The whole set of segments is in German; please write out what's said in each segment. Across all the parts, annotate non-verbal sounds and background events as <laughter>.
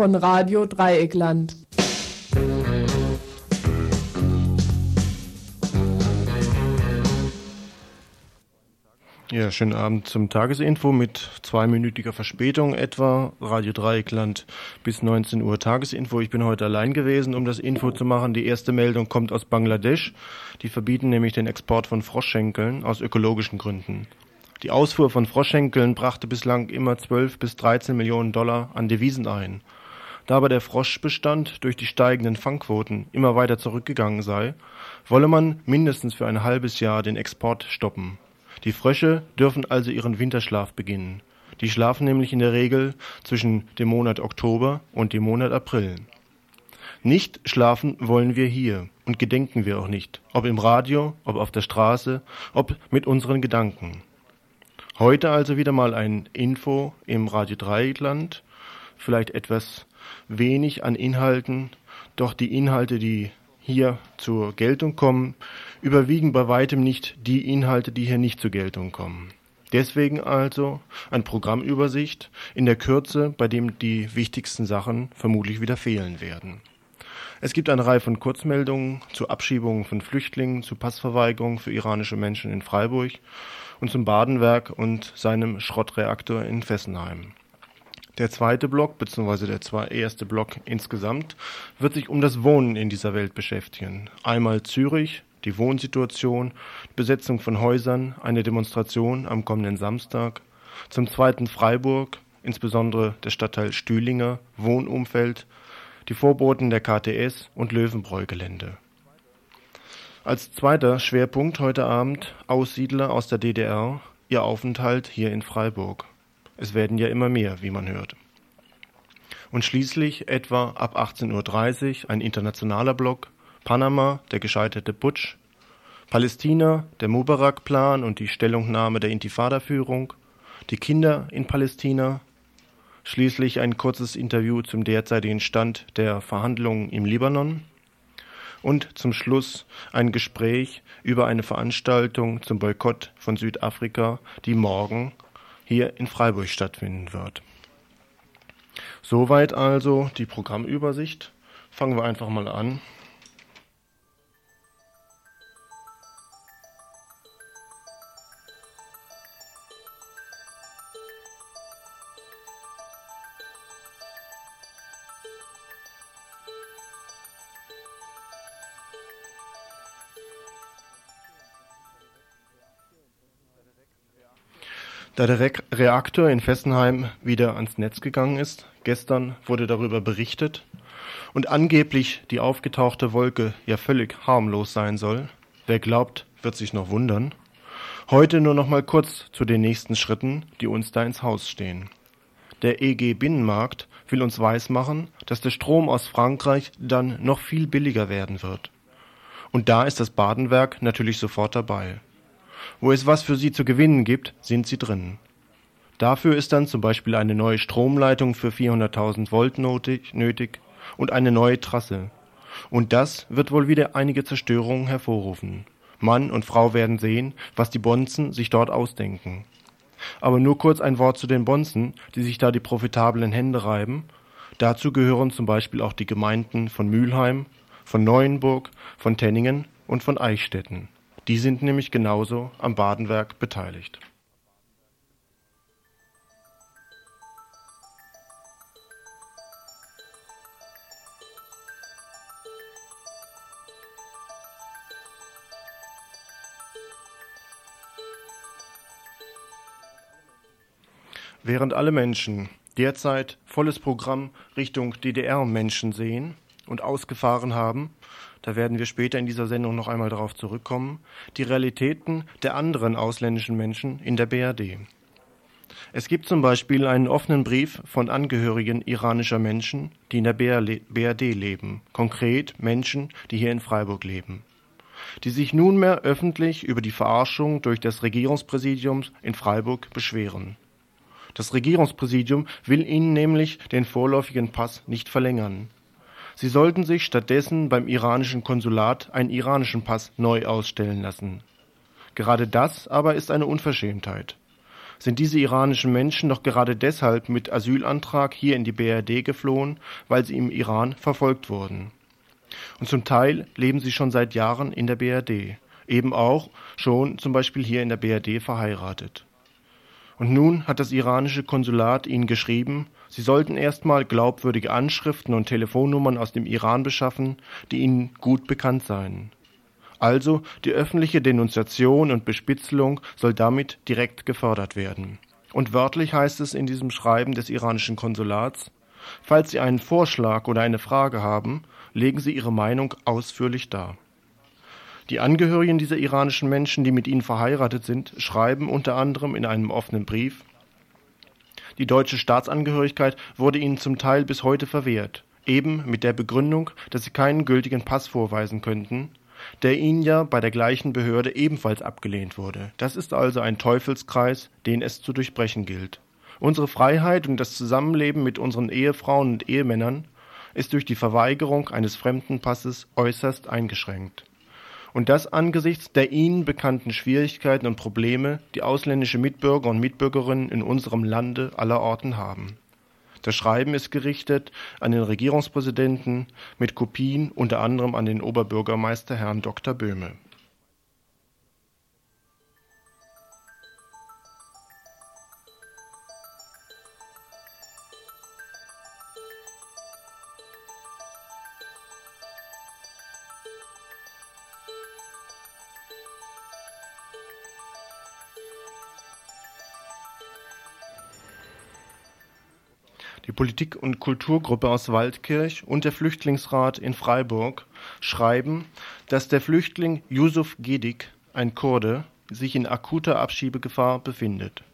Von Radio Dreieckland. Ja, schönen Abend zum Tagesinfo mit zweiminütiger Verspätung etwa. Radio Dreieckland bis 19 Uhr Tagesinfo. Ich bin heute allein gewesen, um das Info zu machen. Die erste Meldung kommt aus Bangladesch. Die verbieten nämlich den Export von Froschschenkeln aus ökologischen Gründen. Die Ausfuhr von Froschschenkeln brachte bislang immer 12 bis 13 Millionen Dollar an Devisen ein. Da aber der Froschbestand durch die steigenden Fangquoten immer weiter zurückgegangen sei, wolle man mindestens für ein halbes Jahr den Export stoppen. Die Frösche dürfen also ihren Winterschlaf beginnen. Die schlafen nämlich in der Regel zwischen dem Monat Oktober und dem Monat April. Nicht schlafen wollen wir hier und gedenken wir auch nicht, ob im Radio, ob auf der Straße, ob mit unseren Gedanken. Heute also wieder mal ein Info im Radio Dreieckland, vielleicht etwas wenig an Inhalten, doch die Inhalte, die hier zur Geltung kommen, überwiegen bei weitem nicht die Inhalte, die hier nicht zur Geltung kommen. Deswegen also eine Programmübersicht in der Kürze, bei dem die wichtigsten Sachen vermutlich wieder fehlen werden. Es gibt eine Reihe von Kurzmeldungen zu Abschiebungen von Flüchtlingen, zu Passverweigerung für iranische Menschen in Freiburg und zum Badenwerk und seinem Schrottreaktor in Fessenheim. Der zweite Block, beziehungsweise der erste Block insgesamt, wird sich um das Wohnen in dieser Welt beschäftigen. Einmal Zürich, die Wohnsituation, Besetzung von Häusern, eine Demonstration am kommenden Samstag. Zum zweiten Freiburg, insbesondere der Stadtteil Stühlinger, Wohnumfeld, die Vorboten der KTS und Löwenbräu-Gelände. Als zweiter Schwerpunkt heute Abend Aussiedler aus der DDR, ihr Aufenthalt hier in Freiburg. Es werden ja immer mehr, wie man hört. Und schließlich etwa ab 18.30 Uhr ein internationaler Block, Panama, der gescheiterte Putsch, Palästina, der Mubarak-Plan und die Stellungnahme der Intifada-Führung, die Kinder in Palästina, schließlich ein kurzes Interview zum derzeitigen Stand der Verhandlungen im Libanon und zum Schluss ein Gespräch über eine Veranstaltung zum Boykott von Südafrika, die morgen hier in Freiburg stattfinden wird. Soweit also die Programmübersicht. Fangen wir einfach mal an. Da der Re Reaktor in Fessenheim wieder ans Netz gegangen ist, gestern wurde darüber berichtet und angeblich die aufgetauchte Wolke ja völlig harmlos sein soll, wer glaubt, wird sich noch wundern. Heute nur noch mal kurz zu den nächsten Schritten, die uns da ins Haus stehen. Der EG Binnenmarkt will uns weismachen, dass der Strom aus Frankreich dann noch viel billiger werden wird. Und da ist das Badenwerk natürlich sofort dabei. Wo es was für sie zu gewinnen gibt, sind sie drin. Dafür ist dann zum Beispiel eine neue Stromleitung für 400.000 Volt nötig und eine neue Trasse. Und das wird wohl wieder einige Zerstörungen hervorrufen. Mann und Frau werden sehen, was die Bonzen sich dort ausdenken. Aber nur kurz ein Wort zu den Bonzen, die sich da die profitablen Hände reiben. Dazu gehören zum Beispiel auch die Gemeinden von Mülheim, von Neuenburg, von Tenningen und von Eichstätten. Die sind nämlich genauso am Badenwerk beteiligt. Während alle Menschen derzeit volles Programm Richtung DDR-Menschen sehen und ausgefahren haben, da werden wir später in dieser Sendung noch einmal darauf zurückkommen, die Realitäten der anderen ausländischen Menschen in der BRD. Es gibt zum Beispiel einen offenen Brief von Angehörigen iranischer Menschen, die in der BRD leben, konkret Menschen, die hier in Freiburg leben, die sich nunmehr öffentlich über die Verarschung durch das Regierungspräsidium in Freiburg beschweren. Das Regierungspräsidium will ihnen nämlich den vorläufigen Pass nicht verlängern. Sie sollten sich stattdessen beim iranischen Konsulat einen iranischen Pass neu ausstellen lassen. Gerade das aber ist eine Unverschämtheit. sind diese iranischen Menschen doch gerade deshalb mit Asylantrag hier in die BRD geflohen, weil sie im Iran verfolgt wurden. Und zum Teil leben sie schon seit Jahren in der BRD, eben auch schon zum Beispiel hier in der BRD verheiratet. Und nun hat das iranische Konsulat ihnen geschrieben, sie sollten erstmal glaubwürdige Anschriften und Telefonnummern aus dem Iran beschaffen, die ihnen gut bekannt seien. Also die öffentliche Denunziation und Bespitzelung soll damit direkt gefördert werden. Und wörtlich heißt es in diesem Schreiben des iranischen Konsulats, falls Sie einen Vorschlag oder eine Frage haben, legen Sie Ihre Meinung ausführlich dar. Die Angehörigen dieser iranischen Menschen, die mit ihnen verheiratet sind, schreiben unter anderem in einem offenen Brief, die deutsche Staatsangehörigkeit wurde ihnen zum Teil bis heute verwehrt, eben mit der Begründung, dass sie keinen gültigen Pass vorweisen könnten der ihnen ja bei der gleichen Behörde ebenfalls abgelehnt wurde. Das ist also ein Teufelskreis, den es zu durchbrechen gilt. Unsere Freiheit und das Zusammenleben mit unseren Ehefrauen und Ehemännern ist durch die Verweigerung eines fremden Passes äußerst eingeschränkt. Und das angesichts der ihnen bekannten Schwierigkeiten und Probleme, die ausländische Mitbürger und Mitbürgerinnen in unserem Lande allerorten haben. Das Schreiben ist gerichtet an den Regierungspräsidenten mit Kopien unter anderem an den Oberbürgermeister Herrn Dr. Böhme Die Politik- und Kulturgruppe aus Waldkirch und der Flüchtlingsrat in Freiburg schreiben, dass der Flüchtling Yusuf Gedik, ein Kurde, sich in akuter Abschiebegefahr befindet.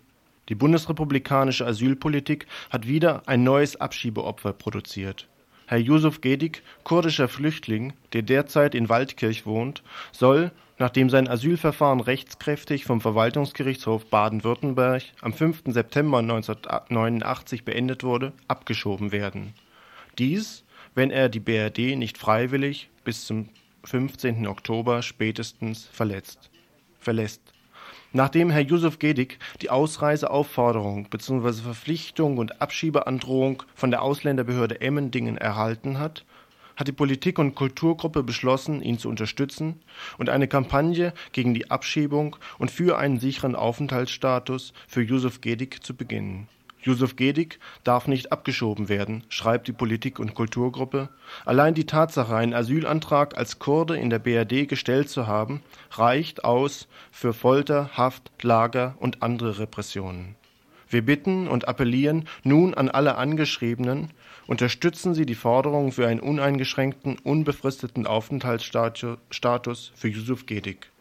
Die bundesrepublikanische Asylpolitik hat wieder ein neues Abschiebeopfer produziert. Herr Yusuf Gedik, kurdischer Flüchtling, der derzeit in Waldkirch wohnt, soll nachdem sein Asylverfahren rechtskräftig vom Verwaltungsgerichtshof Baden-Württemberg am 5. September 1989 beendet wurde, abgeschoben werden. Dies, wenn er die BRD nicht freiwillig bis zum 15. Oktober spätestens verletzt, verlässt. Nachdem Herr Yusuf Gedik die Ausreiseaufforderung bzw. Verpflichtung und Abschiebeandrohung von der Ausländerbehörde Emmendingen erhalten hat, hat die Politik- und Kulturgruppe beschlossen, ihn zu unterstützen und eine Kampagne gegen die Abschiebung und für einen sicheren Aufenthaltsstatus für Yusuf Gedik zu beginnen. Yusuf Gedik darf nicht abgeschoben werden, schreibt die Politik- und Kulturgruppe. Allein die Tatsache, einen Asylantrag als Kurde in der BRD gestellt zu haben, reicht aus für Folter, Haft, Lager und andere Repressionen. Wir bitten und appellieren nun an alle Angeschriebenen, unterstützen Sie die Forderung für einen uneingeschränkten, unbefristeten Aufenthaltsstatus für Yusuf Gedik.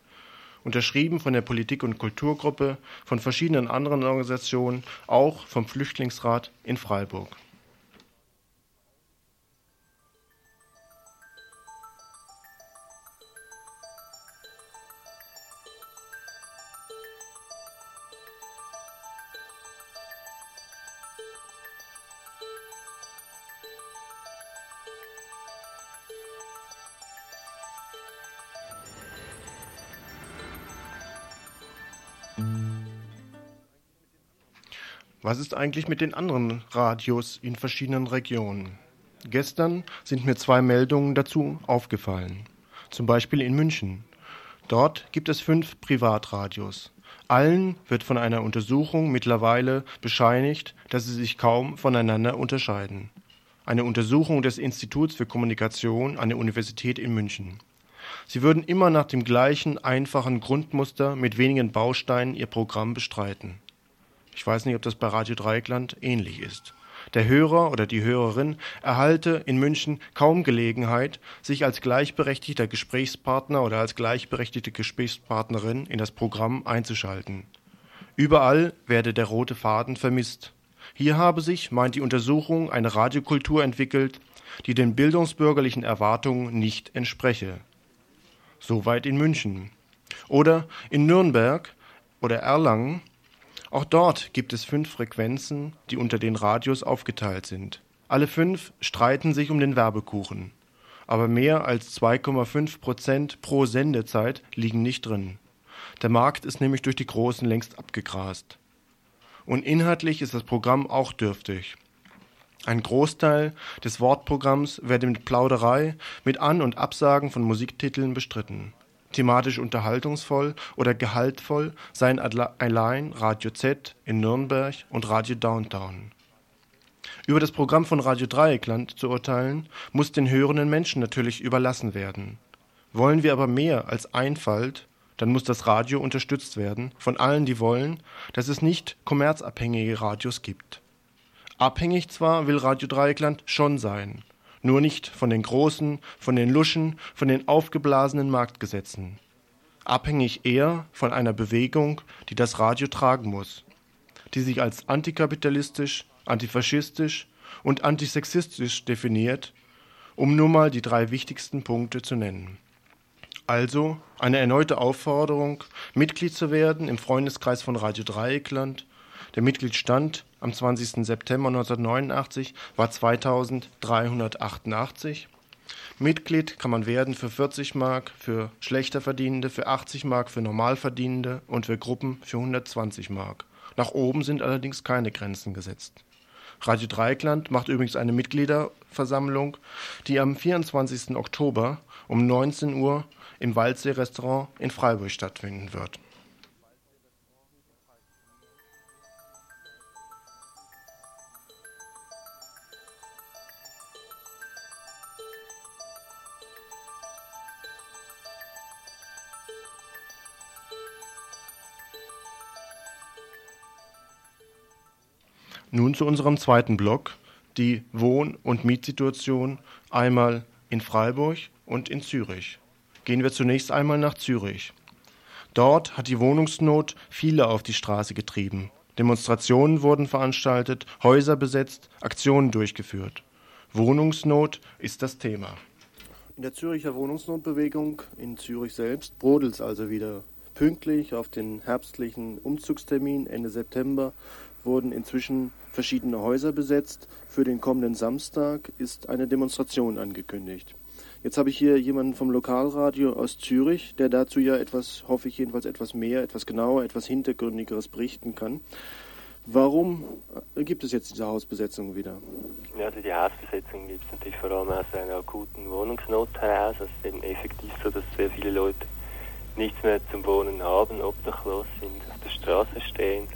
Unterschrieben von der Politik- und Kulturgruppe, von verschiedenen anderen Organisationen, auch vom Flüchtlingsrat in Freiburg. Was ist eigentlich mit den anderen Radios in verschiedenen Regionen? Gestern sind mir zwei Meldungen dazu aufgefallen. Zum Beispiel in München. Dort gibt es fünf Privatradios. Allen wird von einer Untersuchung mittlerweile bescheinigt, dass sie sich kaum voneinander unterscheiden. Eine Untersuchung des Instituts für Kommunikation an der Universität in München. Sie würden immer nach dem gleichen einfachen Grundmuster mit wenigen Bausteinen ihr Programm bestreiten. Ich weiß nicht, ob das bei Radio Dreieckland ähnlich ist. Der Hörer oder die Hörerin erhalte in München kaum Gelegenheit, sich als gleichberechtigter Gesprächspartner oder als gleichberechtigte Gesprächspartnerin in das Programm einzuschalten. Überall werde der rote Faden vermisst. Hier habe sich, meint die Untersuchung, eine Radiokultur entwickelt, die den bildungsbürgerlichen Erwartungen nicht entspreche. Soweit in München. Oder in Nürnberg oder Erlangen auch dort gibt es fünf Frequenzen, die unter den Radios aufgeteilt sind. Alle fünf streiten sich um den Werbekuchen. Aber mehr als 2,5 Prozent pro Sendezeit liegen nicht drin. Der Markt ist nämlich durch die Großen längst abgegrast. und inhaltlich ist das Programm auch dürftig. Ein Großteil des Wortprogramms werde mit Plauderei, mit An- und Absagen von Musiktiteln bestritten. Thematisch unterhaltungsvoll oder gehaltvoll seien allein Radio Z in Nürnberg und Radio Downtown. Über das Programm von Radio Dreieckland zu urteilen, muss den hörenden Menschen natürlich überlassen werden. Wollen wir aber mehr als Einfalt, dann muss das Radio unterstützt werden von allen, die wollen, dass es nicht kommerzabhängige Radios gibt. Abhängig zwar will Radio Dreieckland schon sein, nur nicht von den großen, von den Luschen, von den aufgeblasenen Marktgesetzen. Abhängig eher von einer Bewegung, die das Radio tragen muss, die sich als antikapitalistisch, antifaschistisch und antisexistisch definiert, um nur mal die drei wichtigsten Punkte zu nennen. Also eine erneute Aufforderung, Mitglied zu werden im Freundeskreis von Radio Dreieckland. Der Mitgliedsstand am 20. September 1989 war 2388. Mitglied kann man werden für 40 Mark, für schlechter Verdienende, für 80 Mark, für Normalverdienende und für Gruppen für 120 Mark. Nach oben sind allerdings keine Grenzen gesetzt. Radio Dreieckland macht übrigens eine Mitgliederversammlung, die am 24. Oktober um 19 Uhr im Waldsee-Restaurant in Freiburg stattfinden wird. Nun zu unserem zweiten Block, die Wohn- und Mietsituation einmal in Freiburg und in Zürich. Gehen wir zunächst einmal nach Zürich. Dort hat die Wohnungsnot viele auf die Straße getrieben. Demonstrationen wurden veranstaltet, Häuser besetzt, Aktionen durchgeführt. Wohnungsnot ist das Thema. In der Züricher Wohnungsnotbewegung in Zürich selbst brodelt es also wieder. Pünktlich auf den herbstlichen Umzugstermin Ende September wurden inzwischen verschiedene Häuser besetzt. Für den kommenden Samstag ist eine Demonstration angekündigt. Jetzt habe ich hier jemanden vom Lokalradio aus Zürich, der dazu ja etwas, hoffe ich jedenfalls etwas mehr, etwas genauer, etwas hintergründigeres berichten kann. Warum gibt es jetzt diese Hausbesetzung wieder? Ja, also die Hausbesetzung gibt es natürlich vor allem aus einer akuten Wohnungsnot heraus. Es ist eben effektiv so, dass sehr viele Leute nichts mehr zum Wohnen haben, obdachlos sind, auf der Straße stehen.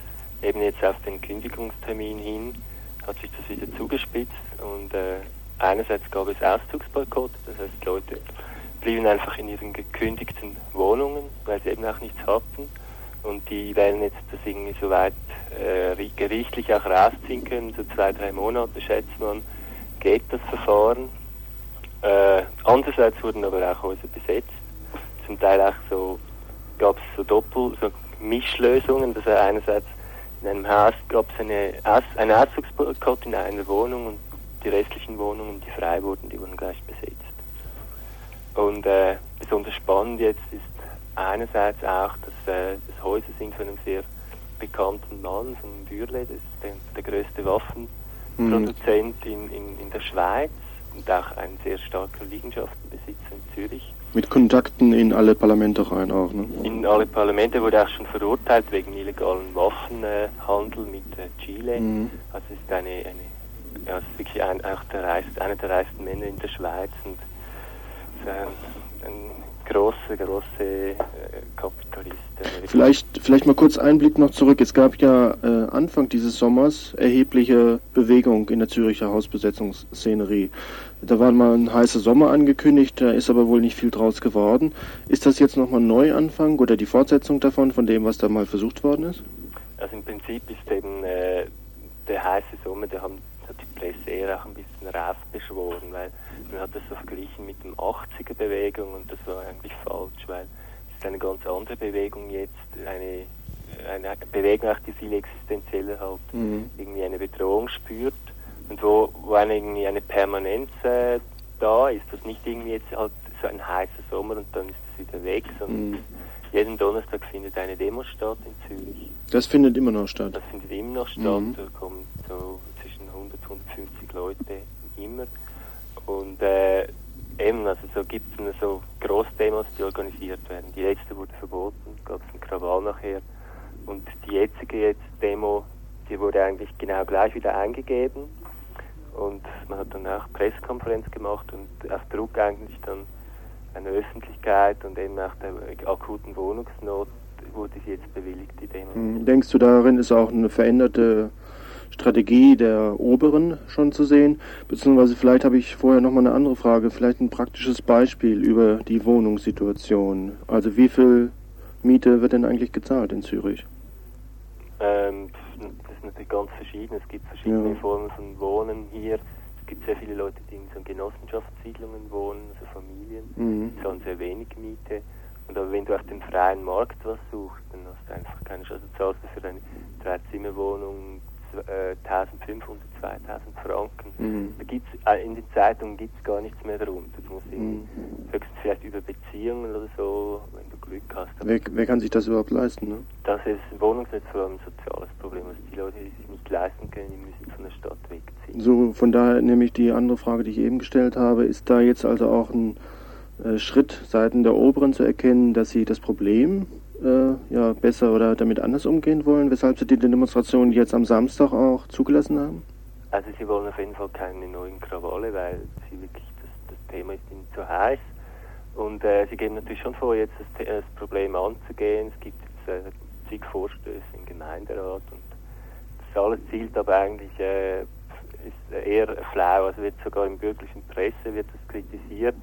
Eben jetzt auf den Kündigungstermin hin hat sich das wieder zugespitzt und äh, einerseits gab es Auszugsboykott, das heißt Leute blieben einfach in ihren gekündigten Wohnungen, weil sie eben auch nichts hatten und die werden jetzt das irgendwie so weit äh, gerichtlich auch rausziehen können, so zwei, drei Monate schätzt man, geht das Verfahren. Äh, andererseits wurden aber auch Häuser besetzt, zum Teil auch so, gab es so Doppel, so Mischlösungen, das heißt einerseits in einem Haus gab es eine, Aus, einen Auszugsboykott in einer Wohnung und die restlichen Wohnungen, die frei wurden, die wurden gleich besetzt. Und äh, besonders spannend jetzt ist einerseits auch, dass äh, das Häuser sind von einem sehr bekannten Mann, von Bürle, das ist der, der größte Waffenproduzent mhm. in, in, in der Schweiz und auch ein sehr starker Liegenschaftenbesitzer in Zürich. Mit Kontakten in alle Parlamente rein auch, ne? In alle Parlamente wurde auch schon verurteilt wegen illegalen Waffenhandel mit äh, Chile. Mhm. Also es ist eine, eine ja, es ist wirklich ein, auch der reichste, einer der reichsten Männer in der Schweiz und ein, ein großer, großer äh, Kapitalist. Vielleicht, vielleicht mal kurz Einblick noch zurück. Es gab ja äh, Anfang dieses Sommers erhebliche Bewegung in der Züricher Hausbesetzungsszenerie. Da war mal ein heißer Sommer angekündigt, da ist aber wohl nicht viel draus geworden. Ist das jetzt nochmal ein Neuanfang oder die Fortsetzung davon, von dem, was da mal versucht worden ist? Also im Prinzip ist eben äh, der heiße Sommer, der haben hat die Presse eher auch ein bisschen raufbeschworen, weil man hat das so verglichen mit dem 80er-Bewegung und das war eigentlich falsch, weil es ist eine ganz andere Bewegung jetzt, eine, eine Bewegung auch, die viel existenzieller halt mhm. irgendwie eine Bedrohung spürt und wo, wo eine, irgendwie eine Permanenz äh, da ist, dass nicht irgendwie jetzt halt so ein heißer Sommer und dann ist es wieder weg, sondern mhm. jeden Donnerstag findet eine Demo statt in Zürich. Das findet immer noch statt? Das findet immer noch statt, mhm. da kommen so 150 Leute immer. Und äh, eben, also so gibt es so Großdemos, die organisiert werden. Die letzte wurde verboten, gab es einen Krawall nachher. Und die jetzige jetzt Demo, die wurde eigentlich genau gleich wieder eingegeben und man hat dann auch Pressekonferenz gemacht und auf Druck eigentlich dann eine Öffentlichkeit und eben nach der akuten Wohnungsnot wurde sie jetzt bewilligt, die. Hm, denkst du, darin ist auch eine veränderte Strategie der Oberen schon zu sehen? Beziehungsweise vielleicht habe ich vorher nochmal eine andere Frage, vielleicht ein praktisches Beispiel über die Wohnungssituation. Also wie viel Miete wird denn eigentlich gezahlt in Zürich? Ähm, natürlich ganz verschieden. Es gibt verschiedene ja. Formen von Wohnen hier. Es gibt sehr viele Leute, die in so Genossenschaftssiedlungen wohnen, also Familien, mhm. die zahlen sehr wenig Miete. Und aber wenn du auf dem freien Markt was suchst, dann hast du einfach keine Chance. Also zahlst du für eine Dreizimmerwohnung 1500, 2000 Franken. Mhm. Da gibt's, äh, in den Zeitungen gibt es gar nichts mehr darunter. Du musst mhm. höchstens vielleicht über Beziehungen oder so, wenn du Glück hast. Wer, wer, kann sich das überhaupt leisten? Ne? Das ist Wohnungsnetz vor allem ein soziales Problem. Also die Leute, die sich nicht leisten können, die müssen von der Stadt wegziehen. So, von daher nehme ich die andere Frage, die ich eben gestellt habe, ist da jetzt also auch ein äh, Schritt seitens der Oberen zu erkennen, dass sie das Problem äh, ja, besser oder damit anders umgehen wollen, weshalb sie die Demonstration jetzt am Samstag auch zugelassen haben? Also sie wollen auf jeden Fall keine neuen Krawalle, weil sie wirklich das, das Thema ist ihnen zu heiß. Und äh, sie geben natürlich schon vor, jetzt das, das Problem anzugehen. Es gibt jetzt äh, zig Vorstöße im Gemeinderat und das alles zielt aber eigentlich äh, ist eher flau. Also wird sogar im bürgerlichen Presse wird das kritisiert.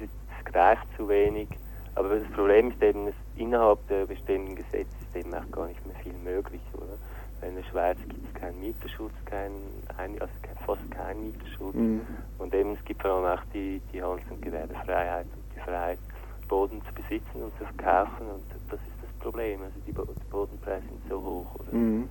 Es greift zu wenig. Aber das Problem ist eben, dass innerhalb der bestehenden Gesetze ist eben auch gar nicht mehr viel möglich, oder? In der Schweiz gibt es keinen Mieterschutz, kein, also fast keinen Mieterschutz. Mhm. Und eben es gibt vor allem auch die, die Handels- und Gewerbefreiheit und die Freiheit, Boden zu besitzen und zu verkaufen. Und das ist das Problem. Also die, Bodenpreise sind so hoch. Mhm.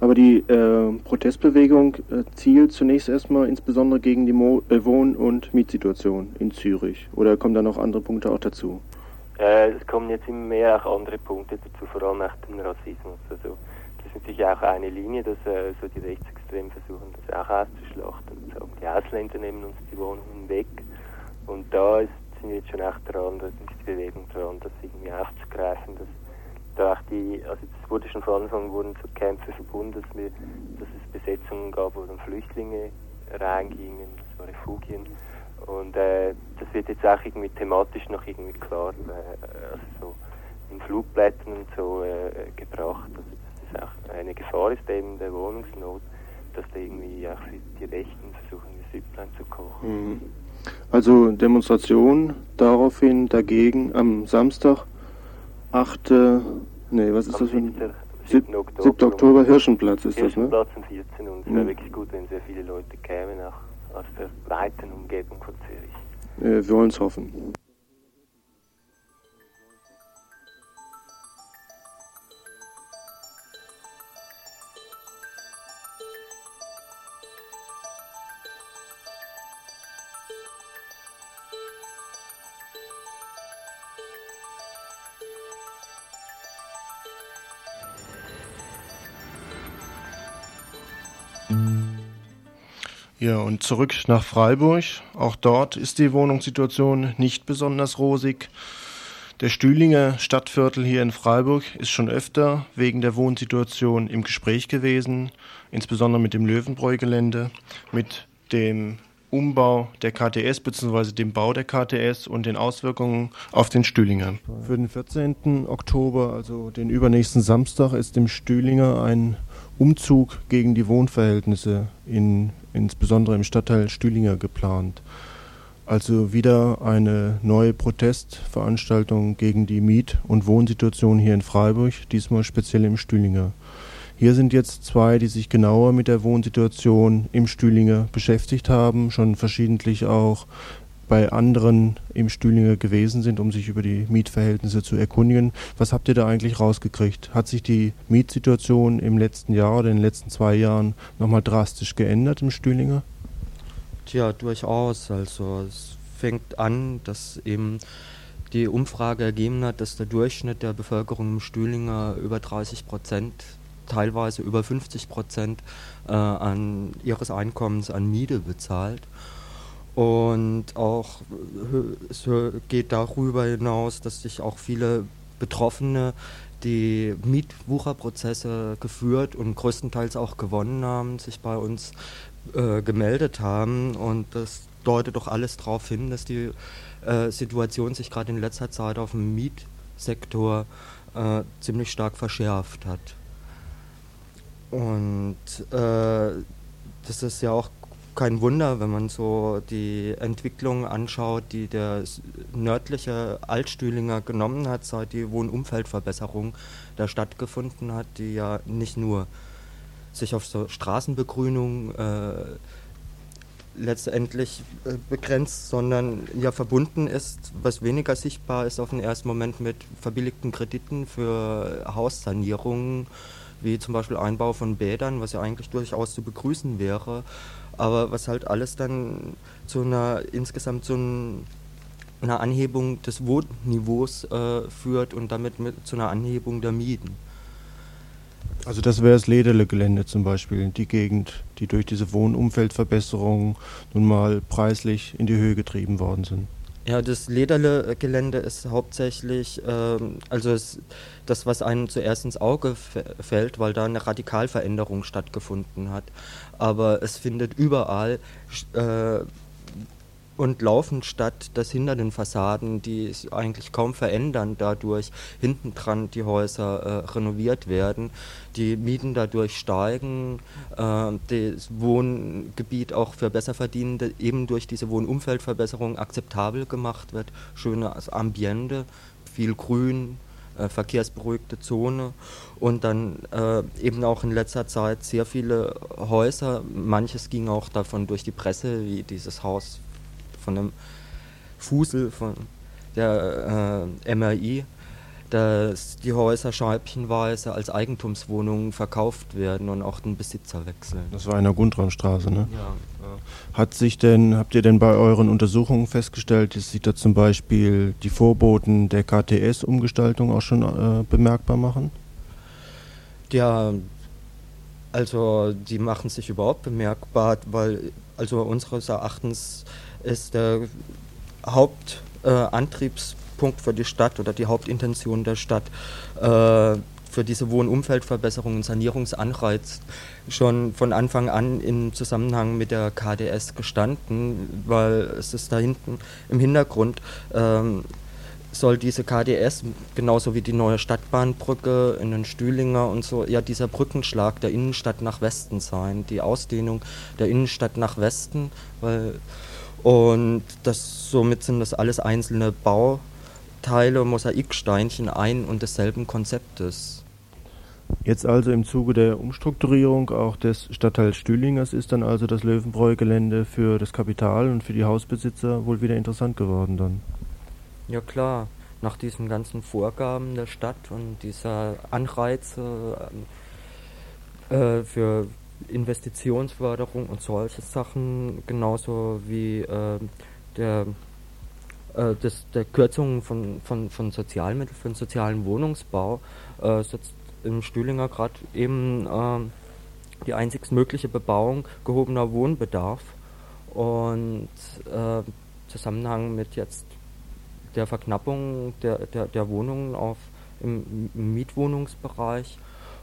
Aber die äh, Protestbewegung äh, zielt zunächst erstmal insbesondere gegen die Mo äh, Wohn- und Mietsituation in Zürich. Oder kommen da noch andere Punkte auch dazu? Äh, es kommen jetzt immer mehr auch andere Punkte dazu, vor allem auch den Rassismus. Also das ist natürlich auch eine Linie, dass äh, so die Rechtsextremen versuchen, das auch auszuschlachten und sagen, die Ausländer nehmen uns die Wohnungen weg. Und da ist, sind wir jetzt schon auch dran, da ist die Bewegung dran, das irgendwie aufzugreifen, dass da auch die, also es wurde schon von Anfang wurden so Kämpfe verbunden, dass, wir, dass es Besetzungen gab, wo dann Flüchtlinge reingingen, so Refugien. Und äh, das wird jetzt auch irgendwie thematisch noch irgendwie klar, äh, also so in Flugblättern und so äh, gebracht. Also das ist auch eine Gefahr ist eben der Wohnungsnot, dass da irgendwie auch die Rechten versuchen, die Süpplein zu kochen. Mhm. Also Demonstration daraufhin dagegen am Samstag, 8. Nee, was ist am das für ein... 7. Oktober, 7. Oktober Hirschenplatz ist Hirschenplatz das, ne? Hirschenplatz um 14 und es wäre mhm. wirklich gut, wenn sehr viele Leute kämen, auch aus der weiten Umgebung von Zürich. Äh, wir wollen es hoffen. Ja, und zurück nach Freiburg. Auch dort ist die Wohnungssituation nicht besonders rosig. Der Stühlinger Stadtviertel hier in Freiburg ist schon öfter wegen der Wohnsituation im Gespräch gewesen, insbesondere mit dem Löwenbräu-Gelände, mit dem Umbau der KTS bzw. dem Bau der KTS und den Auswirkungen auf den Stühlinger. Für den 14. Oktober, also den übernächsten Samstag, ist im Stühlinger ein Umzug gegen die Wohnverhältnisse in insbesondere im Stadtteil Stühlinger geplant. Also wieder eine neue Protestveranstaltung gegen die Miet- und Wohnsituation hier in Freiburg, diesmal speziell im Stühlinger. Hier sind jetzt zwei, die sich genauer mit der Wohnsituation im Stühlinger beschäftigt haben, schon verschiedentlich auch bei anderen im Stühlinger gewesen sind, um sich über die Mietverhältnisse zu erkundigen. Was habt ihr da eigentlich rausgekriegt? Hat sich die Mietsituation im letzten Jahr oder in den letzten zwei Jahren nochmal drastisch geändert im Stühlinger? Tja, durchaus. Also es fängt an, dass eben die Umfrage ergeben hat, dass der Durchschnitt der Bevölkerung im Stühlinger über 30 Prozent, teilweise über 50 Prozent äh, an ihres Einkommens an Miete bezahlt. Und auch es geht darüber hinaus, dass sich auch viele Betroffene, die Mietwucherprozesse geführt und größtenteils auch gewonnen haben, sich bei uns äh, gemeldet haben. Und das deutet doch alles darauf hin, dass die äh, Situation sich gerade in letzter Zeit auf dem Mietsektor äh, ziemlich stark verschärft hat. Und äh, das ist ja auch kein Wunder, wenn man so die Entwicklung anschaut, die der nördliche Altstühlinger genommen hat, seit die Wohnumfeldverbesserung da stattgefunden hat, die ja nicht nur sich auf so Straßenbegrünung äh, letztendlich äh, begrenzt, sondern ja verbunden ist, was weniger sichtbar ist auf den ersten Moment mit verbilligten Krediten für Haussanierungen, wie zum Beispiel Einbau von Bädern, was ja eigentlich durchaus zu begrüßen wäre, aber was halt alles dann zu einer insgesamt ein, einer Anhebung des Wohnniveaus äh, führt und damit mit, zu einer Anhebung der Mieten. Also das wäre das Lederle-Gelände zum Beispiel, die Gegend, die durch diese Wohnumfeldverbesserungen nun mal preislich in die Höhe getrieben worden sind. Ja, das Lederle-Gelände ist hauptsächlich, ähm, also es, das, was einem zuerst ins Auge fällt, weil da eine Radikalveränderung stattgefunden hat. Aber es findet überall äh, und laufen statt, dass hinter den Fassaden, die sich eigentlich kaum verändern, dadurch hinten dran die Häuser äh, renoviert werden, die Mieten dadurch steigen, äh, das Wohngebiet auch für Besserverdienende eben durch diese Wohnumfeldverbesserung akzeptabel gemacht wird, schönes Ambiente, viel Grün, äh, verkehrsberuhigte Zone und dann äh, eben auch in letzter Zeit sehr viele Häuser, manches ging auch davon durch die Presse, wie dieses Haus von einem Fusel von der äh, MRI, dass die Häuser scheibchenweise als Eigentumswohnungen verkauft werden und auch den Besitzer wechseln. Das war in der Gundramstraße, ne? Ja. Hat sich denn, habt ihr denn bei euren Untersuchungen festgestellt, dass sich da zum Beispiel die Vorboten der KTS-Umgestaltung auch schon äh, bemerkbar machen? Ja, also die machen sich überhaupt bemerkbar, weil also unseres Erachtens ist der Hauptantriebspunkt für die Stadt oder die Hauptintention der Stadt äh, für diese Wohnumfeldverbesserung und Sanierungsanreiz schon von Anfang an im Zusammenhang mit der KDS gestanden, weil es ist da hinten im Hintergrund ähm, soll diese KDS genauso wie die neue Stadtbahnbrücke in den Stühlinger und so ja dieser Brückenschlag der Innenstadt nach Westen sein, die Ausdehnung der Innenstadt nach Westen, weil und das, somit sind das alles einzelne Bauteile, Mosaiksteinchen ein und desselben Konzeptes. Jetzt also im Zuge der Umstrukturierung auch des Stadtteils Stühlingers ist dann also das Löwenbräu-Gelände für das Kapital und für die Hausbesitzer wohl wieder interessant geworden dann. Ja klar, nach diesen ganzen Vorgaben der Stadt und dieser Anreize äh, für Investitionsförderung und solche Sachen, genauso wie äh, der, äh, das, der Kürzung von, von, von Sozialmitteln für den sozialen Wohnungsbau, äh, setzt im Stühlinger gerade eben äh, die einzig mögliche Bebauung gehobener Wohnbedarf. Und äh, Zusammenhang mit jetzt der Verknappung der, der, der Wohnungen auf im Mietwohnungsbereich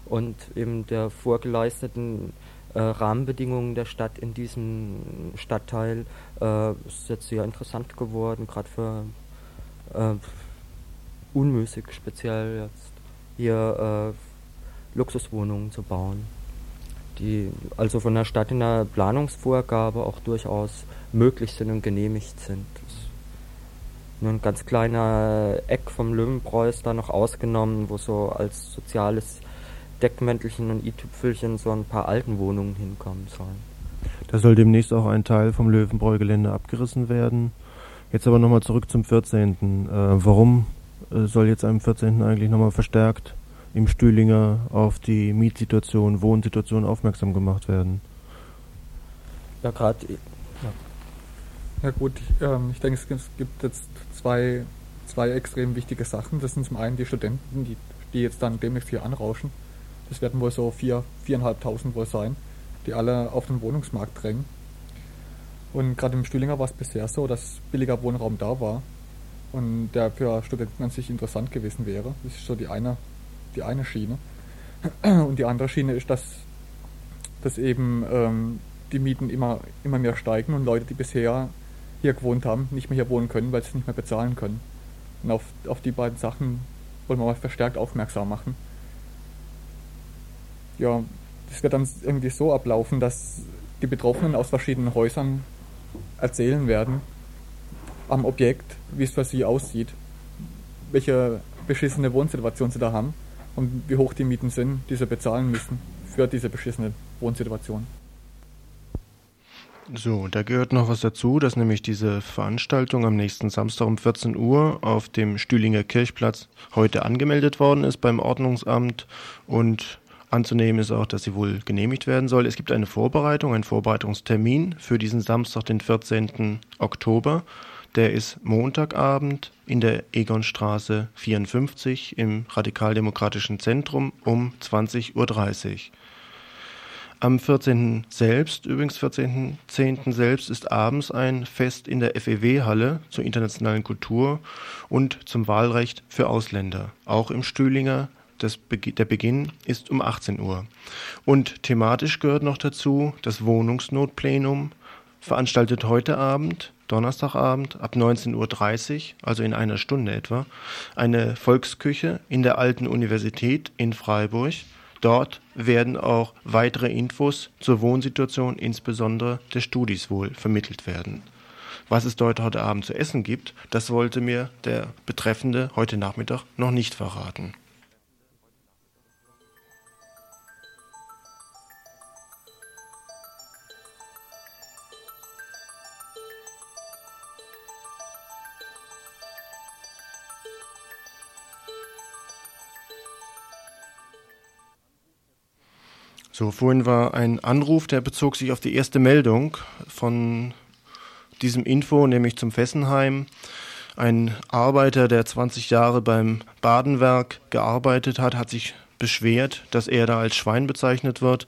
und eben der vorgeleisteten äh, Rahmenbedingungen der Stadt in diesem Stadtteil äh, ist jetzt sehr interessant geworden, gerade für äh, unmüßig speziell jetzt hier äh, Luxuswohnungen zu bauen, die also von der Stadt in der Planungsvorgabe auch durchaus möglich sind und genehmigt sind. Nur ein ganz kleiner Eck vom Löwenbräu ist da noch ausgenommen, wo so als soziales Deckmäntelchen und i-Tüpfelchen so ein paar alten Wohnungen hinkommen sollen. Da soll demnächst auch ein Teil vom Löwenbräu-Gelände abgerissen werden. Jetzt aber nochmal zurück zum 14. Äh, warum äh, soll jetzt am 14. eigentlich nochmal verstärkt im Stühlinger auf die Mietsituation, Wohnsituation aufmerksam gemacht werden? Ja, gerade. Ja. ja. gut, ähm, ich denke, es gibt jetzt zwei, zwei extrem wichtige Sachen. Das sind zum einen die Studenten, die, die jetzt dann demnächst hier anrauschen das werden wohl so vier, viereinhalbtausend wohl sein, die alle auf den Wohnungsmarkt drängen. Und gerade im Stühlinger war es bisher so, dass billiger Wohnraum da war. und der für Studenten an sich interessant gewesen wäre. Das ist so die eine, die eine Schiene. Und die andere Schiene ist, dass, dass eben ähm, die Mieten immer, immer mehr steigen und Leute, die bisher hier gewohnt haben, nicht mehr hier wohnen können, weil sie es nicht mehr bezahlen können. Und auf, auf die beiden Sachen wollen wir mal verstärkt aufmerksam machen. Ja, das wird dann irgendwie so ablaufen, dass die Betroffenen aus verschiedenen Häusern erzählen werden am Objekt, wie es für sie aussieht, welche beschissene Wohnsituation sie da haben und wie hoch die Mieten sind, die sie bezahlen müssen für diese beschissene Wohnsituation. So, da gehört noch was dazu, dass nämlich diese Veranstaltung am nächsten Samstag um 14 Uhr auf dem Stühlinger Kirchplatz heute angemeldet worden ist beim Ordnungsamt und anzunehmen ist auch, dass sie wohl genehmigt werden soll. Es gibt eine Vorbereitung, einen Vorbereitungstermin für diesen Samstag, den 14. Oktober. Der ist Montagabend in der Egonstraße 54 im Radikaldemokratischen Zentrum um 20.30 Uhr. Am 14. selbst, übrigens 14.10. selbst, ist abends ein Fest in der FEW-Halle zur internationalen Kultur und zum Wahlrecht für Ausländer, auch im Stühlinger. Das, der Beginn ist um 18 Uhr. Und thematisch gehört noch dazu das Wohnungsnotplenum, veranstaltet heute Abend, Donnerstagabend ab 19.30 Uhr, also in einer Stunde etwa, eine Volksküche in der Alten Universität in Freiburg Dort werden auch weitere Infos zur Wohnsituation, insbesondere des Studis wohl, vermittelt werden. Was es dort heute Abend zu essen gibt, das wollte mir der Betreffende heute Nachmittag noch nicht verraten. So, vorhin war ein Anruf, der bezog sich auf die erste Meldung von diesem Info, nämlich zum Fessenheim. Ein Arbeiter, der 20 Jahre beim Badenwerk gearbeitet hat, hat sich beschwert, dass er da als Schwein bezeichnet wird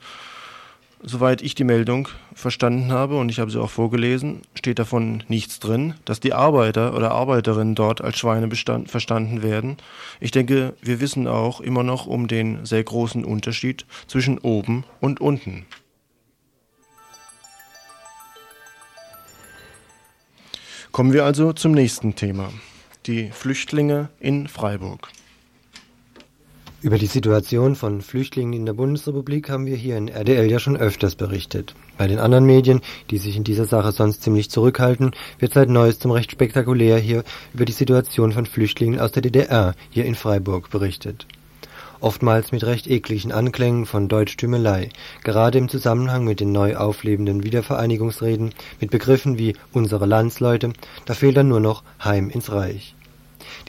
Soweit ich die Meldung verstanden habe, und ich habe sie auch vorgelesen, steht davon nichts drin, dass die Arbeiter oder Arbeiterinnen dort als Schweine bestand, verstanden werden. Ich denke, wir wissen auch immer noch um den sehr großen Unterschied zwischen oben und unten. Kommen wir also zum nächsten Thema. Die Flüchtlinge in Freiburg. Über die Situation von Flüchtlingen in der Bundesrepublik haben wir hier in RDL ja schon öfters berichtet. Bei den anderen Medien, die sich in dieser Sache sonst ziemlich zurückhalten, wird seit neuestem recht spektakulär hier über die Situation von Flüchtlingen aus der DDR hier in Freiburg berichtet. Oftmals mit recht ekligen Anklängen von Deutschtümelei, gerade im Zusammenhang mit den neu auflebenden Wiedervereinigungsreden, mit Begriffen wie unsere Landsleute, da fehlt dann nur noch Heim ins Reich.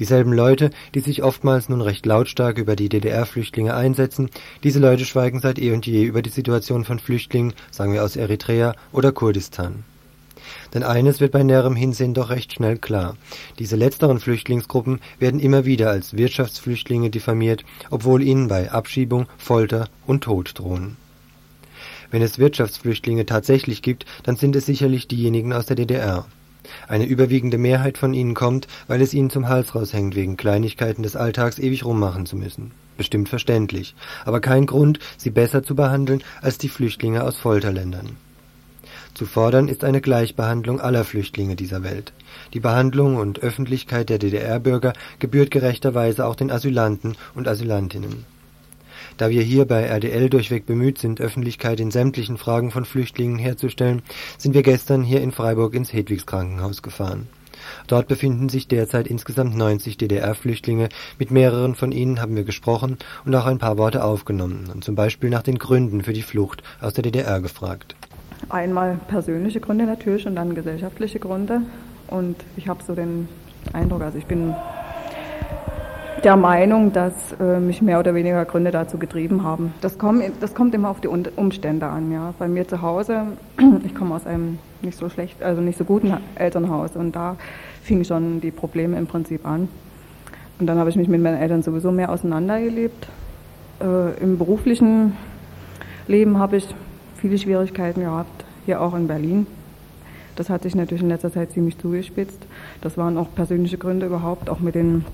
Dieselben Leute, die sich oftmals nun recht lautstark über die DDR-Flüchtlinge einsetzen, diese Leute schweigen seit eh und je über die Situation von Flüchtlingen, sagen wir aus Eritrea oder Kurdistan. Denn eines wird bei näherem Hinsehen doch recht schnell klar. Diese letzteren Flüchtlingsgruppen werden immer wieder als Wirtschaftsflüchtlinge diffamiert, obwohl ihnen bei Abschiebung Folter und Tod drohen. Wenn es Wirtschaftsflüchtlinge tatsächlich gibt, dann sind es sicherlich diejenigen aus der DDR. Eine überwiegende Mehrheit von ihnen kommt, weil es ihnen zum Hals raushängt, wegen Kleinigkeiten des Alltags ewig rummachen zu müssen. Bestimmt verständlich, aber kein Grund, sie besser zu behandeln als die Flüchtlinge aus Folterländern. Zu fordern ist eine Gleichbehandlung aller Flüchtlinge dieser Welt. Die Behandlung und Öffentlichkeit der DDR-Bürger gebührt gerechterweise auch den Asylanten und Asylantinnen da wir hier bei RDL durchweg bemüht sind, Öffentlichkeit in sämtlichen Fragen von Flüchtlingen herzustellen, sind wir gestern hier in Freiburg ins Hedwigs Krankenhaus gefahren. Dort befinden sich derzeit insgesamt 90 DDR-Flüchtlinge. Mit mehreren von ihnen haben wir gesprochen und auch ein paar Worte aufgenommen und zum Beispiel nach den Gründen für die Flucht aus der DDR gefragt. Einmal persönliche Gründe natürlich und dann gesellschaftliche Gründe. Und ich habe so den Eindruck, also ich bin der Meinung, dass äh, mich mehr oder weniger Gründe dazu getrieben haben. Das, komm, das kommt immer auf die Umstände an. Ja. Bei mir zu Hause, <clears throat> ich komme aus einem nicht so schlecht, also nicht so guten Elternhaus und da fingen schon die Probleme im Prinzip an. Und dann habe ich mich mit meinen Eltern sowieso mehr auseinandergelebt. Äh, Im beruflichen Leben habe ich viele Schwierigkeiten gehabt, hier auch in Berlin. Das hat sich natürlich in letzter Zeit ziemlich zugespitzt. Das waren auch persönliche Gründe überhaupt, auch mit den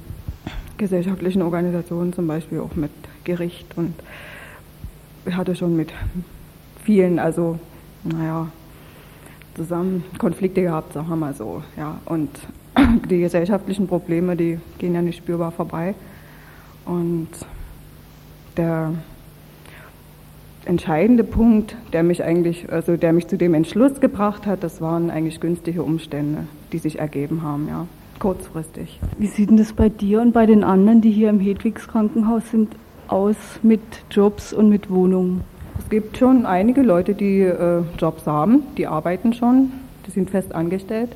gesellschaftlichen Organisationen, zum Beispiel auch mit Gericht und hatte schon mit vielen, also naja, zusammen Konflikte gehabt, sagen wir mal so, ja. Und <clears throat> die gesellschaftlichen Probleme, die gehen ja nicht spürbar vorbei. Und der entscheidende Punkt, der mich eigentlich, also der mich zu dem Entschluss gebracht hat, das waren eigentlich günstige Umstände, die sich ergeben haben, ja, kurzfristig. Wie sieht denn das bei dir und bei den anderen, die hier im Hedwigs Krankenhaus sind, aus mit Jobs und mit Wohnungen? Es gibt schon einige Leute, die äh, Jobs haben, die arbeiten schon, die sind fest angestellt.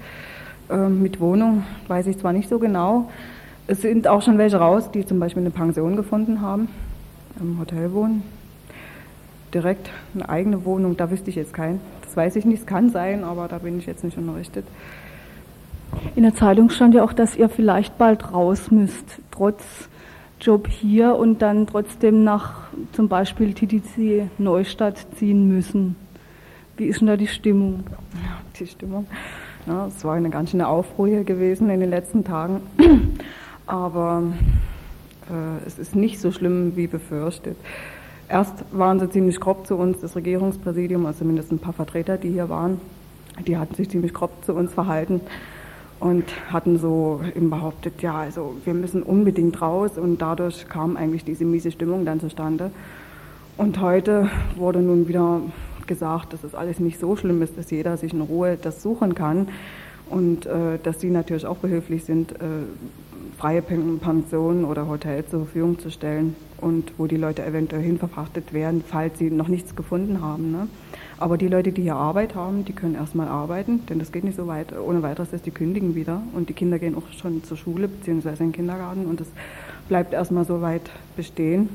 Äh, mit Wohnung weiß ich zwar nicht so genau. Es sind auch schon welche raus, die zum Beispiel eine Pension gefunden haben, im Hotel wohnen direkt eine eigene Wohnung, da wüsste ich jetzt keinen. Das weiß ich nicht, es kann sein, aber da bin ich jetzt nicht unterrichtet. In der Zeitung stand ja auch, dass ihr vielleicht bald raus müsst, trotz Job hier und dann trotzdem nach zum Beispiel TTC Neustadt ziehen müssen. Wie ist denn da die Stimmung? Ja, die Stimmung. Ja, es war eine ganz schöne Aufruhr hier gewesen in den letzten Tagen. <clears throat> Aber äh, es ist nicht so schlimm wie befürchtet. Erst waren sie ziemlich grob zu uns, das Regierungspräsidium, also zumindest ein paar Vertreter, die hier waren, die hatten sich ziemlich grob zu uns verhalten und hatten so eben behauptet, ja, also wir müssen unbedingt raus und dadurch kam eigentlich diese miese Stimmung dann zustande. Und heute wurde nun wieder gesagt, dass es alles nicht so schlimm ist, dass jeder sich in Ruhe das suchen kann und äh, dass sie natürlich auch behilflich sind, äh, freie Pensionen oder Hotels zur Verfügung zu stellen und wo die Leute eventuell hinverfrachtet werden, falls sie noch nichts gefunden haben. Ne? Aber die Leute, die hier Arbeit haben, die können erstmal arbeiten, denn das geht nicht so weit ohne weiteres, dass die kündigen wieder und die Kinder gehen auch schon zur Schule bzw. in den Kindergarten und das bleibt erstmal so weit bestehen.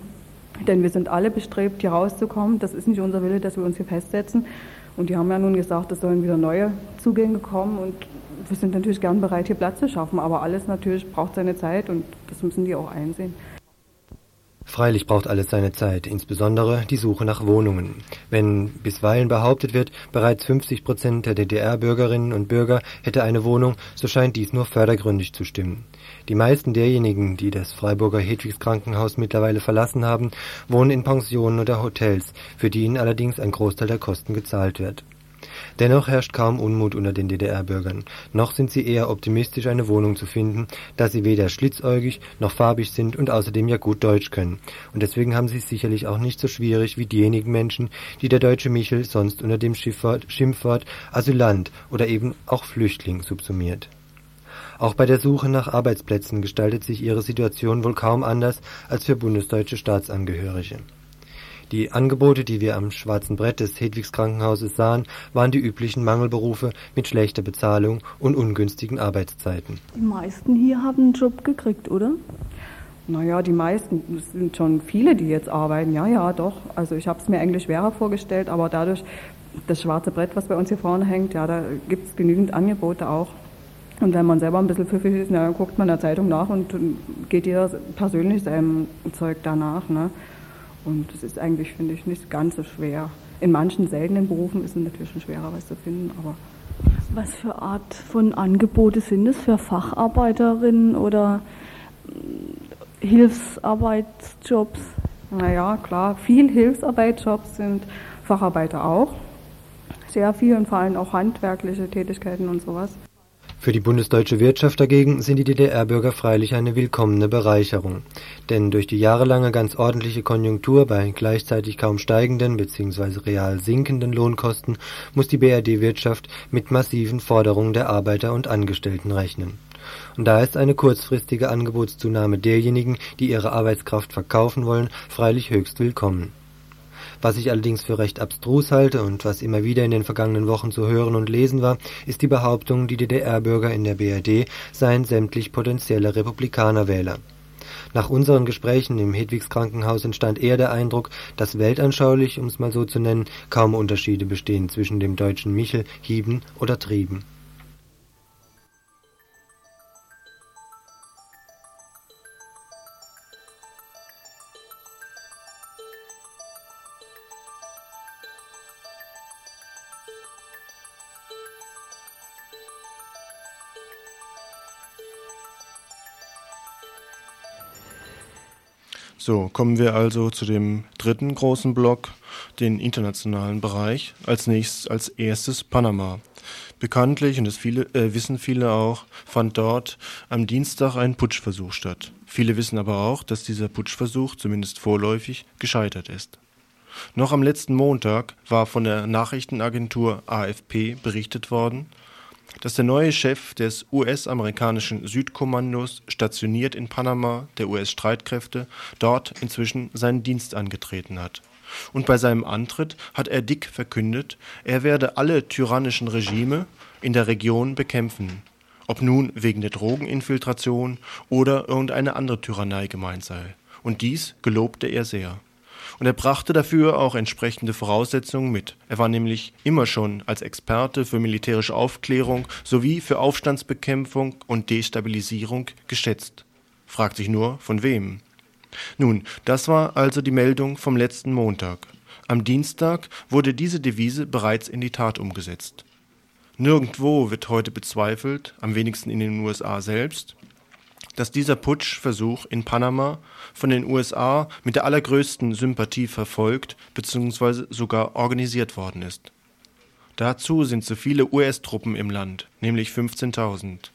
Denn wir sind alle bestrebt, hier rauszukommen. Das ist nicht unser Wille, dass wir uns hier festsetzen. Und die haben ja nun gesagt, es sollen wieder neue Zugänge kommen und wir sind natürlich gern bereit, hier Platz zu schaffen, aber alles natürlich braucht seine Zeit und das müssen die auch einsehen. Freilich braucht alles seine Zeit, insbesondere die Suche nach Wohnungen. Wenn bisweilen behauptet wird, bereits 50 Prozent der DDR-Bürgerinnen und Bürger hätte eine Wohnung, so scheint dies nur fördergründig zu stimmen. Die meisten derjenigen, die das Freiburger Hedwigs Krankenhaus mittlerweile verlassen haben, wohnen in Pensionen oder Hotels, für die ihnen allerdings ein Großteil der Kosten gezahlt wird. Dennoch herrscht kaum Unmut unter den DDR-Bürgern, noch sind sie eher optimistisch eine Wohnung zu finden, da sie weder schlitzäugig noch farbig sind und außerdem ja gut Deutsch können, und deswegen haben sie es sicherlich auch nicht so schwierig wie diejenigen Menschen, die der deutsche Michel sonst unter dem Schimpfwort Asylant oder eben auch Flüchtling subsumiert. Auch bei der Suche nach Arbeitsplätzen gestaltet sich ihre Situation wohl kaum anders als für bundesdeutsche Staatsangehörige die Angebote, die wir am schwarzen Brett des Hedwigs-Krankenhauses sahen, waren die üblichen Mangelberufe mit schlechter Bezahlung und ungünstigen Arbeitszeiten. Die meisten hier haben einen Job gekriegt, oder? Naja, die meisten, es sind schon viele, die jetzt arbeiten. Ja, ja, doch. Also ich habe es mir eigentlich schwerer vorgestellt, aber dadurch, das schwarze Brett, was bei uns hier vorne hängt, ja, da gibt es genügend Angebote auch. Und wenn man selber ein bisschen pfiffig ist, na, dann guckt man in der Zeitung nach und geht jeder persönlich seinem Zeug danach. Ne? Und es ist eigentlich, finde ich, nicht ganz so schwer. In manchen seltenen Berufen ist es natürlich schon schwerer, was zu finden, aber. Was für Art von Angebote sind es für Facharbeiterinnen oder hm, Hilfsarbeitsjobs? Naja, klar, viel Hilfsarbeitsjobs sind Facharbeiter auch. Sehr viel und vor allem auch handwerkliche Tätigkeiten und sowas. Für die bundesdeutsche Wirtschaft dagegen sind die DDR-Bürger freilich eine willkommene Bereicherung. Denn durch die jahrelange ganz ordentliche Konjunktur bei gleichzeitig kaum steigenden bzw. real sinkenden Lohnkosten muss die BRD-Wirtschaft mit massiven Forderungen der Arbeiter und Angestellten rechnen. Und da ist eine kurzfristige Angebotszunahme derjenigen, die ihre Arbeitskraft verkaufen wollen, freilich höchst willkommen was ich allerdings für recht abstrus halte und was immer wieder in den vergangenen Wochen zu hören und lesen war, ist die Behauptung, die DDR-Bürger in der BRD seien sämtlich potenzielle Republikanerwähler. Nach unseren Gesprächen im Hedwigs Krankenhaus entstand eher der Eindruck, dass weltanschaulich, um es mal so zu nennen, kaum Unterschiede bestehen zwischen dem deutschen Michel, Hieben oder Trieben. So, kommen wir also zu dem dritten großen Block, den internationalen Bereich. Als nächstes, als erstes Panama. Bekanntlich, und das viele, äh, wissen viele auch, fand dort am Dienstag ein Putschversuch statt. Viele wissen aber auch, dass dieser Putschversuch zumindest vorläufig gescheitert ist. Noch am letzten Montag war von der Nachrichtenagentur AFP berichtet worden, dass der neue Chef des US-amerikanischen Südkommandos, stationiert in Panama der US-Streitkräfte, dort inzwischen seinen Dienst angetreten hat. Und bei seinem Antritt hat er dick verkündet, er werde alle tyrannischen Regime in der Region bekämpfen, ob nun wegen der Drogeninfiltration oder irgendeine andere Tyrannei gemeint sei. Und dies gelobte er sehr. Und er brachte dafür auch entsprechende Voraussetzungen mit. Er war nämlich immer schon als Experte für militärische Aufklärung sowie für Aufstandsbekämpfung und Destabilisierung geschätzt. Fragt sich nur, von wem? Nun, das war also die Meldung vom letzten Montag. Am Dienstag wurde diese Devise bereits in die Tat umgesetzt. Nirgendwo wird heute bezweifelt, am wenigsten in den USA selbst, dass dieser Putschversuch in Panama von den USA mit der allergrößten Sympathie verfolgt bzw. sogar organisiert worden ist. Dazu sind so viele US-Truppen im Land, nämlich 15.000.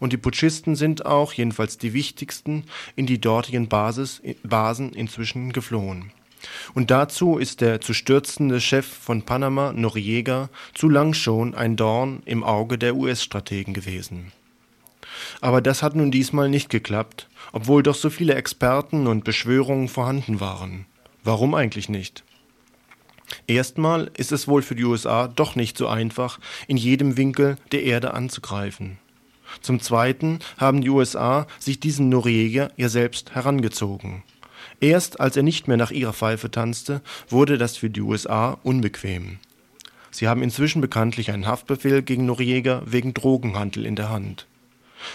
Und die Putschisten sind auch, jedenfalls die wichtigsten, in die dortigen Basis, Basen inzwischen geflohen. Und dazu ist der zu stürzende Chef von Panama, Noriega, zu lang schon ein Dorn im Auge der US-Strategen gewesen. Aber das hat nun diesmal nicht geklappt, obwohl doch so viele Experten und Beschwörungen vorhanden waren. Warum eigentlich nicht? Erstmal ist es wohl für die USA doch nicht so einfach, in jedem Winkel der Erde anzugreifen. Zum Zweiten haben die USA sich diesen Noriega ja selbst herangezogen. Erst als er nicht mehr nach ihrer Pfeife tanzte, wurde das für die USA unbequem. Sie haben inzwischen bekanntlich einen Haftbefehl gegen Noriega wegen Drogenhandel in der Hand.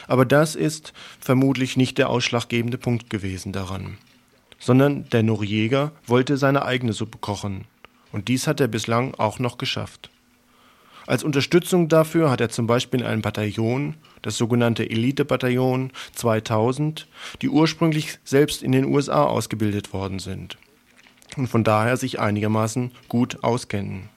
Aber das ist vermutlich nicht der ausschlaggebende Punkt gewesen daran, sondern der Noriega wollte seine eigene Suppe kochen, und dies hat er bislang auch noch geschafft. Als Unterstützung dafür hat er zum Beispiel ein Bataillon, das sogenannte Elite-Bataillon 2000, die ursprünglich selbst in den USA ausgebildet worden sind und von daher sich einigermaßen gut auskennen.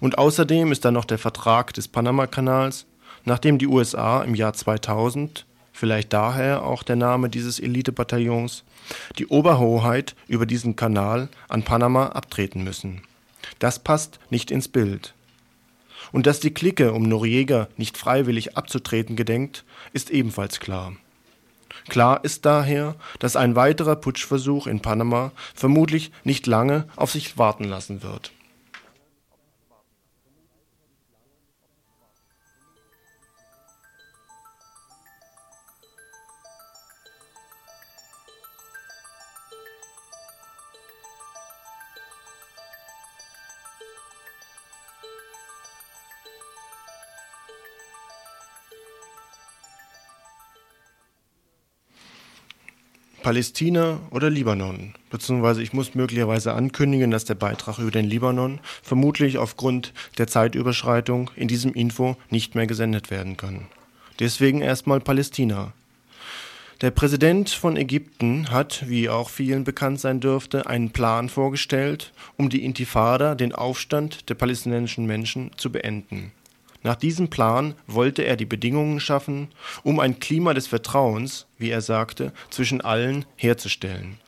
Und außerdem ist da noch der Vertrag des Panama-Kanals, nachdem die USA im Jahr 2000, vielleicht daher auch der Name dieses Elite-Bataillons, die Oberhoheit über diesen Kanal an Panama abtreten müssen. Das passt nicht ins Bild. Und dass die Clique um Noriega nicht freiwillig abzutreten gedenkt, ist ebenfalls klar. Klar ist daher, dass ein weiterer Putschversuch in Panama vermutlich nicht lange auf sich warten lassen wird. Palästina oder Libanon. Beziehungsweise ich muss möglicherweise ankündigen, dass der Beitrag über den Libanon vermutlich aufgrund der Zeitüberschreitung in diesem Info nicht mehr gesendet werden kann. Deswegen erstmal Palästina. Der Präsident von Ägypten hat, wie auch vielen bekannt sein dürfte, einen Plan vorgestellt, um die Intifada, den Aufstand der palästinensischen Menschen, zu beenden. Nach diesem Plan wollte er die Bedingungen schaffen, um ein Klima des Vertrauens, wie er sagte, zwischen allen herzustellen.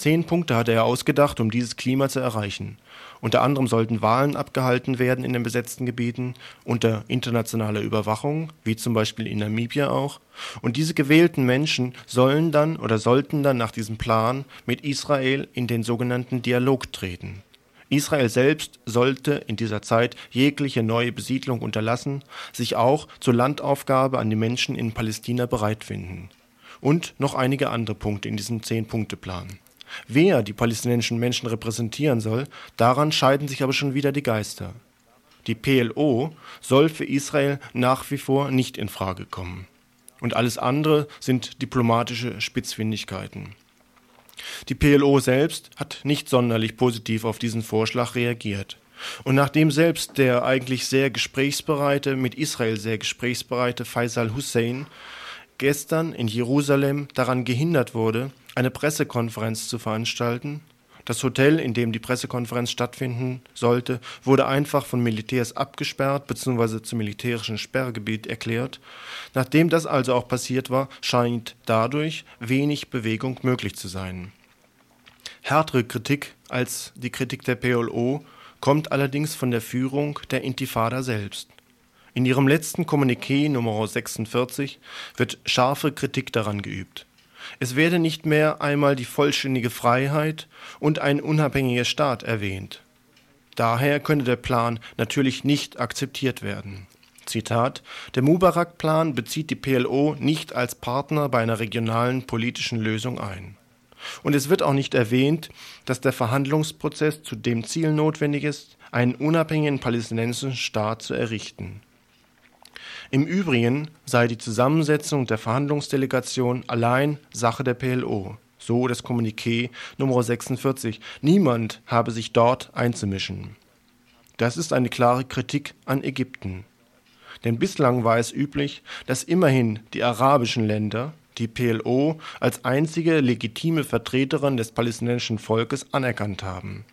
Zehn Punkte hatte er ausgedacht, um dieses Klima zu erreichen. Unter anderem sollten Wahlen abgehalten werden in den besetzten Gebieten unter internationaler Überwachung, wie zum Beispiel in Namibia auch. Und diese gewählten Menschen sollen dann oder sollten dann nach diesem Plan mit Israel in den sogenannten Dialog treten. Israel selbst sollte in dieser Zeit jegliche neue Besiedlung unterlassen, sich auch zur Landaufgabe an die Menschen in Palästina bereit finden. Und noch einige andere Punkte in diesem Zehn-Punkte-Plan. Wer die palästinensischen Menschen repräsentieren soll, daran scheiden sich aber schon wieder die Geister. Die PLO soll für Israel nach wie vor nicht in Frage kommen. Und alles andere sind diplomatische Spitzfindigkeiten. Die PLO selbst hat nicht sonderlich positiv auf diesen Vorschlag reagiert. Und nachdem selbst der eigentlich sehr gesprächsbereite, mit Israel sehr gesprächsbereite Faisal Hussein gestern in Jerusalem daran gehindert wurde, eine Pressekonferenz zu veranstalten. Das Hotel, in dem die Pressekonferenz stattfinden sollte, wurde einfach von Militärs abgesperrt bzw. zum militärischen Sperrgebiet erklärt. Nachdem das also auch passiert war, scheint dadurch wenig Bewegung möglich zu sein. Härtere Kritik als die Kritik der PLO kommt allerdings von der Führung der Intifada selbst. In ihrem letzten Kommuniqué Nr. 46 wird scharfe Kritik daran geübt. Es werde nicht mehr einmal die vollständige Freiheit und ein unabhängiger Staat erwähnt. Daher könne der Plan natürlich nicht akzeptiert werden. Zitat: Der Mubarak-Plan bezieht die PLO nicht als Partner bei einer regionalen politischen Lösung ein. Und es wird auch nicht erwähnt, dass der Verhandlungsprozess zu dem Ziel notwendig ist, einen unabhängigen palästinensischen Staat zu errichten. Im Übrigen sei die Zusammensetzung der Verhandlungsdelegation allein Sache der PLO, so das Kommuniqué Nr. 46. Niemand habe sich dort einzumischen. Das ist eine klare Kritik an Ägypten. Denn bislang war es üblich, dass immerhin die arabischen Länder die PLO als einzige legitime Vertreterin des palästinensischen Volkes anerkannt haben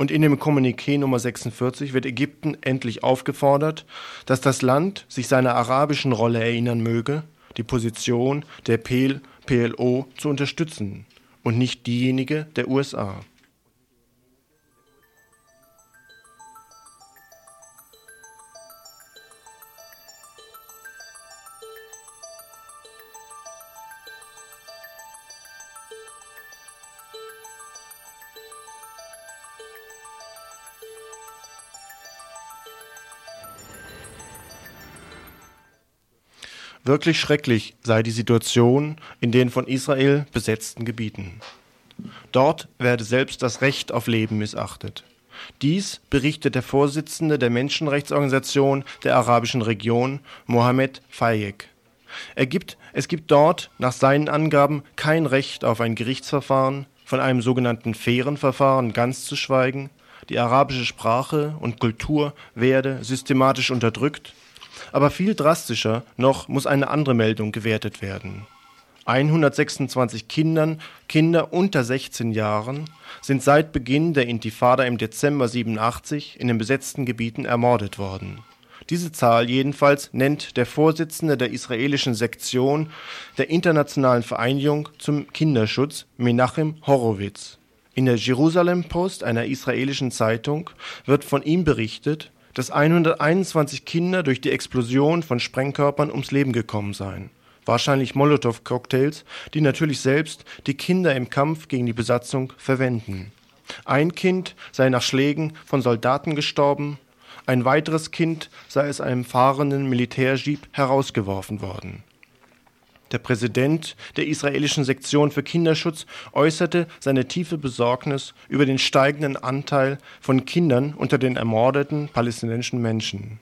und in dem Kommuniqué Nummer 46 wird Ägypten endlich aufgefordert, dass das Land sich seiner arabischen Rolle erinnern möge, die Position der PLO zu unterstützen und nicht diejenige der USA. Wirklich schrecklich sei die Situation in den von Israel besetzten Gebieten. Dort werde selbst das Recht auf Leben missachtet. Dies berichtet der Vorsitzende der Menschenrechtsorganisation der arabischen Region, Mohammed Fayek. Er gibt, es gibt dort nach seinen Angaben kein Recht auf ein Gerichtsverfahren, von einem sogenannten fairen Verfahren ganz zu schweigen. Die arabische Sprache und Kultur werde systematisch unterdrückt aber viel drastischer noch muss eine andere Meldung gewertet werden. 126 Kindern, Kinder unter 16 Jahren sind seit Beginn der Intifada im Dezember 87 in den besetzten Gebieten ermordet worden. Diese Zahl jedenfalls nennt der Vorsitzende der israelischen Sektion der Internationalen Vereinigung zum Kinderschutz, Menachem Horowitz. In der Jerusalem Post, einer israelischen Zeitung, wird von ihm berichtet, dass 121 Kinder durch die Explosion von Sprengkörpern ums Leben gekommen seien. Wahrscheinlich Molotow-Cocktails, die natürlich selbst die Kinder im Kampf gegen die Besatzung verwenden. Ein Kind sei nach Schlägen von Soldaten gestorben, ein weiteres Kind sei aus einem fahrenden Militärjeep herausgeworfen worden. Der Präsident der israelischen Sektion für Kinderschutz äußerte seine tiefe Besorgnis über den steigenden Anteil von Kindern unter den ermordeten palästinensischen Menschen.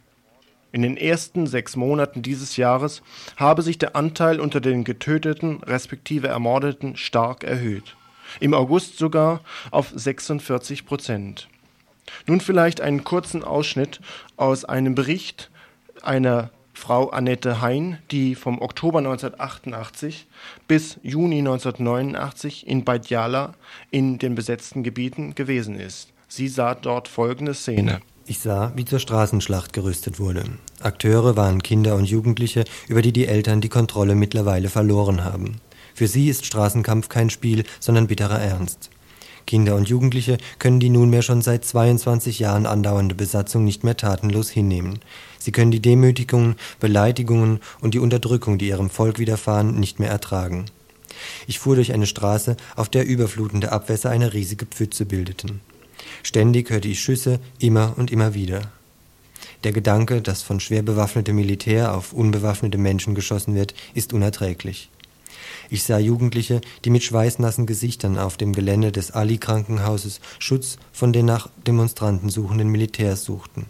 In den ersten sechs Monaten dieses Jahres habe sich der Anteil unter den Getöteten respektive Ermordeten stark erhöht. Im August sogar auf 46 Prozent. Nun vielleicht einen kurzen Ausschnitt aus einem Bericht einer Frau Annette Hein, die vom Oktober 1988 bis Juni 1989 in Beit Jala in den besetzten Gebieten gewesen ist. Sie sah dort folgende Szene. Ich sah, wie zur Straßenschlacht gerüstet wurde. Akteure waren Kinder und Jugendliche, über die die Eltern die Kontrolle mittlerweile verloren haben. Für sie ist Straßenkampf kein Spiel, sondern bitterer Ernst. Kinder und Jugendliche können die nunmehr schon seit 22 Jahren andauernde Besatzung nicht mehr tatenlos hinnehmen. Sie können die Demütigungen, Beleidigungen und die Unterdrückung, die ihrem Volk widerfahren, nicht mehr ertragen. Ich fuhr durch eine Straße, auf der überflutende Abwässer eine riesige Pfütze bildeten. Ständig hörte ich Schüsse, immer und immer wieder. Der Gedanke, dass von schwer bewaffnetem Militär auf unbewaffnete Menschen geschossen wird, ist unerträglich. Ich sah Jugendliche, die mit schweißnassen Gesichtern auf dem Gelände des Ali-Krankenhauses Schutz von den nach Demonstranten suchenden Militärs suchten.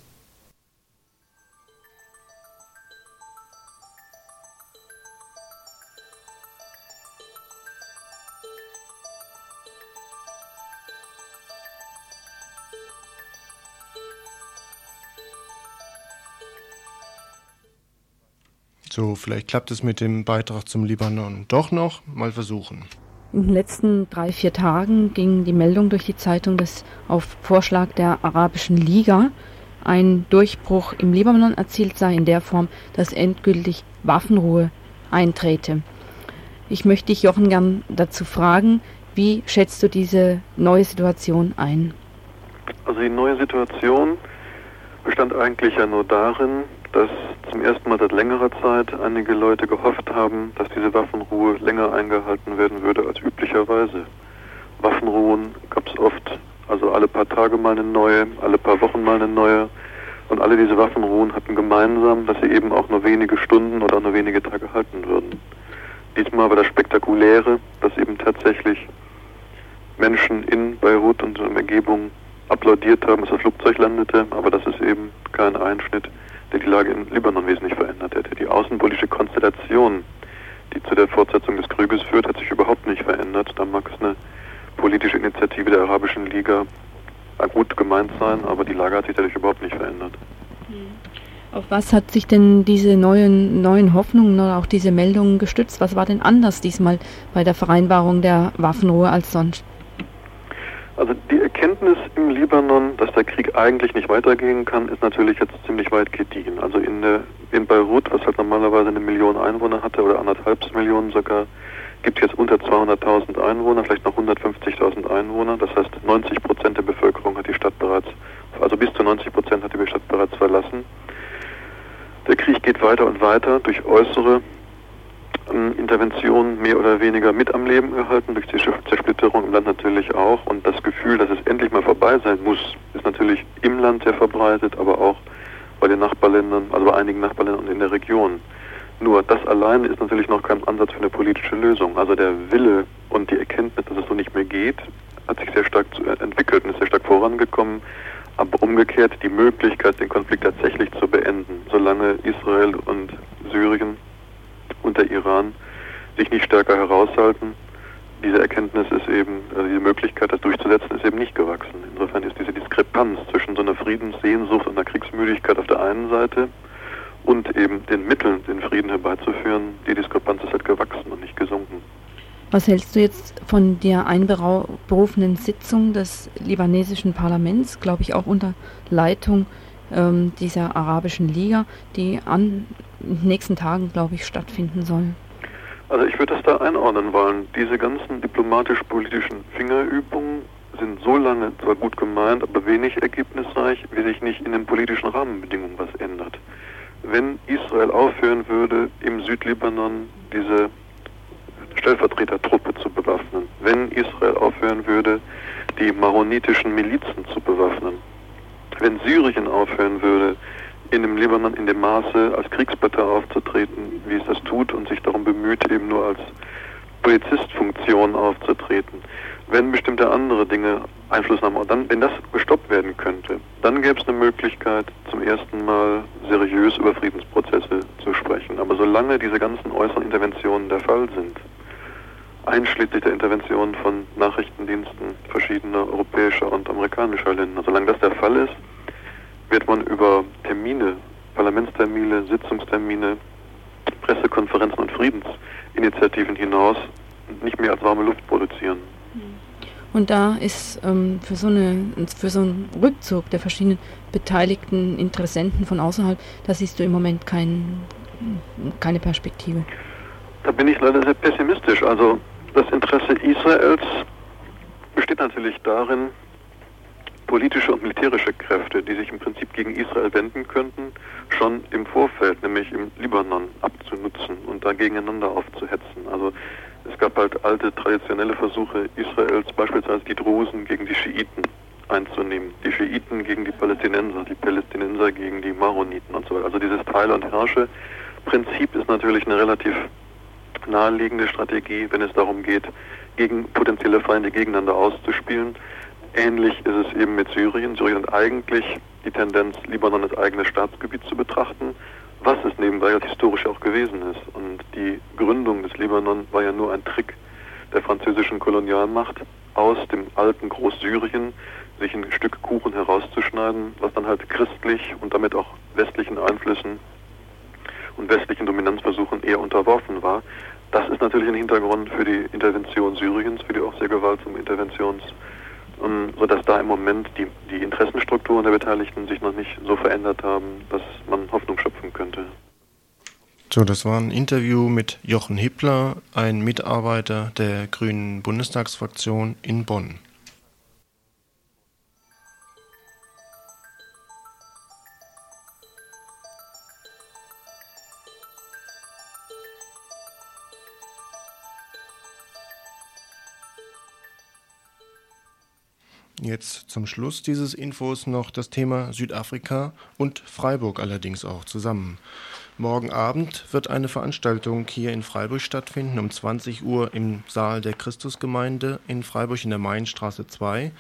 So, vielleicht klappt es mit dem Beitrag zum Libanon doch noch. Mal versuchen. In den letzten drei, vier Tagen ging die Meldung durch die Zeitung, dass auf Vorschlag der Arabischen Liga ein Durchbruch im Libanon erzielt sei, in der Form, dass endgültig Waffenruhe eintrete. Ich möchte dich, Jochen, gern dazu fragen, wie schätzt du diese neue Situation ein? Also die neue Situation bestand eigentlich ja nur darin, dass zum ersten Mal seit längerer Zeit einige Leute gehofft haben, dass diese Waffenruhe länger eingehalten werden würde als üblicherweise. Waffenruhen gab es oft, also alle paar Tage mal eine neue, alle paar Wochen mal eine neue. Und alle diese Waffenruhen hatten gemeinsam, dass sie eben auch nur wenige Stunden oder nur wenige Tage halten würden. Diesmal war das Spektakuläre, dass eben tatsächlich Menschen in Beirut und in der Umgebung applaudiert haben, dass das Flugzeug landete, aber das ist eben kein Einschnitt der die Lage in Libanon wesentlich verändert hätte. Die außenpolitische Konstellation, die zu der Fortsetzung des Krieges führt, hat sich überhaupt nicht verändert. Da mag es eine politische Initiative der Arabischen Liga gut gemeint sein, aber die Lage hat sich dadurch überhaupt nicht verändert. Auf was hat sich denn diese neuen, neuen Hoffnungen oder auch diese Meldungen gestützt? Was war denn anders diesmal bei der Vereinbarung der Waffenruhe als sonst? Also die Erkenntnis im Libanon, dass der Krieg eigentlich nicht weitergehen kann, ist natürlich jetzt ziemlich weit gediehen. Also in, in Beirut, was halt normalerweise eine Million Einwohner hatte oder anderthalb Millionen sogar, gibt es jetzt unter 200.000 Einwohner, vielleicht noch 150.000 Einwohner. Das heißt, 90 Prozent der Bevölkerung hat die Stadt bereits, also bis zu 90 Prozent hat die Stadt bereits verlassen. Der Krieg geht weiter und weiter durch äußere Interventionen mehr oder weniger mit am Leben erhalten, durch die Zersplitterung im Land natürlich auch. Und das Gefühl, dass es endlich mal vorbei sein muss, ist natürlich im Land sehr verbreitet, aber auch bei den Nachbarländern, also bei einigen Nachbarländern und in der Region. Nur das allein ist natürlich noch kein Ansatz für eine politische Lösung. Also der Wille und die Erkenntnis, dass es so nicht mehr geht, hat sich sehr stark entwickelt und ist sehr stark vorangekommen. Aber umgekehrt die Möglichkeit, den Konflikt tatsächlich zu beenden, solange Israel und Syrien und der Iran sich nicht stärker heraushalten. Diese Erkenntnis ist eben, also diese Möglichkeit, das durchzusetzen, ist eben nicht gewachsen. Insofern ist diese Diskrepanz zwischen so einer Friedenssehnsucht und einer Kriegsmüdigkeit auf der einen Seite und eben den Mitteln, den Frieden herbeizuführen, die Diskrepanz ist halt gewachsen und nicht gesunken. Was hältst du jetzt von der einberufenen Sitzung des libanesischen Parlaments, glaube ich auch unter Leitung ähm, dieser arabischen Liga, die an nächsten Tagen, glaube ich, stattfinden soll? Also ich würde das da einordnen wollen. Diese ganzen diplomatisch-politischen Fingerübungen sind so lange zwar gut gemeint, aber wenig ergebnisreich, wie sich nicht in den politischen Rahmenbedingungen was ändert. Wenn Israel aufhören würde, im Südlibanon diese Stellvertretertruppe zu bewaffnen, wenn Israel aufhören würde, die maronitischen Milizen zu bewaffnen, wenn Syrien aufhören würde, in dem Libanon in dem Maße als Kriegspartei aufzutreten, wie es das tut und sich darum bemüht, eben nur als Polizistfunktion aufzutreten. Wenn bestimmte andere Dinge Einfluss haben, dann, wenn das gestoppt werden könnte, dann gäbe es eine Möglichkeit, zum ersten Mal seriös über Friedensprozesse zu sprechen. Aber solange diese ganzen äußeren Interventionen der Fall sind, einschließlich der Intervention von Nachrichtendiensten verschiedener europäischer und amerikanischer Länder, solange das der Fall ist, wird man über Termine, Parlamentstermine, Sitzungstermine, Pressekonferenzen und Friedensinitiativen hinaus nicht mehr als warme Luft produzieren. Und da ist ähm, für, so eine, für so einen Rückzug der verschiedenen beteiligten Interessenten von außerhalb, da siehst du im Moment kein, keine Perspektive. Da bin ich leider sehr pessimistisch. Also das Interesse Israels besteht natürlich darin, politische und militärische Kräfte, die sich im Prinzip gegen Israel wenden könnten, schon im Vorfeld, nämlich im Libanon, abzunutzen und da gegeneinander aufzuhetzen. Also es gab halt alte traditionelle Versuche Israels, beispielsweise die Drusen gegen die Schiiten einzunehmen, die Schiiten gegen die Palästinenser, die Palästinenser gegen die Maroniten und so weiter. Also dieses Teil- und Herrsche-Prinzip ist natürlich eine relativ naheliegende Strategie, wenn es darum geht, gegen potenzielle Feinde gegeneinander auszuspielen. Ähnlich ist es eben mit Syrien. Syrien hat eigentlich die Tendenz, Libanon als eigenes Staatsgebiet zu betrachten, was es nebenbei historisch auch gewesen ist. Und die Gründung des Libanon war ja nur ein Trick der französischen Kolonialmacht, aus dem alten Großsyrien sich ein Stück Kuchen herauszuschneiden, was dann halt christlich und damit auch westlichen Einflüssen und westlichen Dominanzversuchen eher unterworfen war. das ist natürlich ein Hintergrund für die Intervention Syriens, für die auch sehr gewaltsame Interventions, ähm, sodass da im Moment die, die Interessenstrukturen der Beteiligten sich noch nicht so verändert haben, dass man Hoffnung schöpfen könnte. So, das war ein Interview mit Jochen Hippler, ein Mitarbeiter der Grünen Bundestagsfraktion in Bonn. Jetzt zum Schluss dieses Infos noch das Thema Südafrika und Freiburg allerdings auch zusammen. Morgen Abend wird eine Veranstaltung hier in Freiburg stattfinden, um 20 Uhr im Saal der Christusgemeinde in Freiburg in der Mainstraße 2.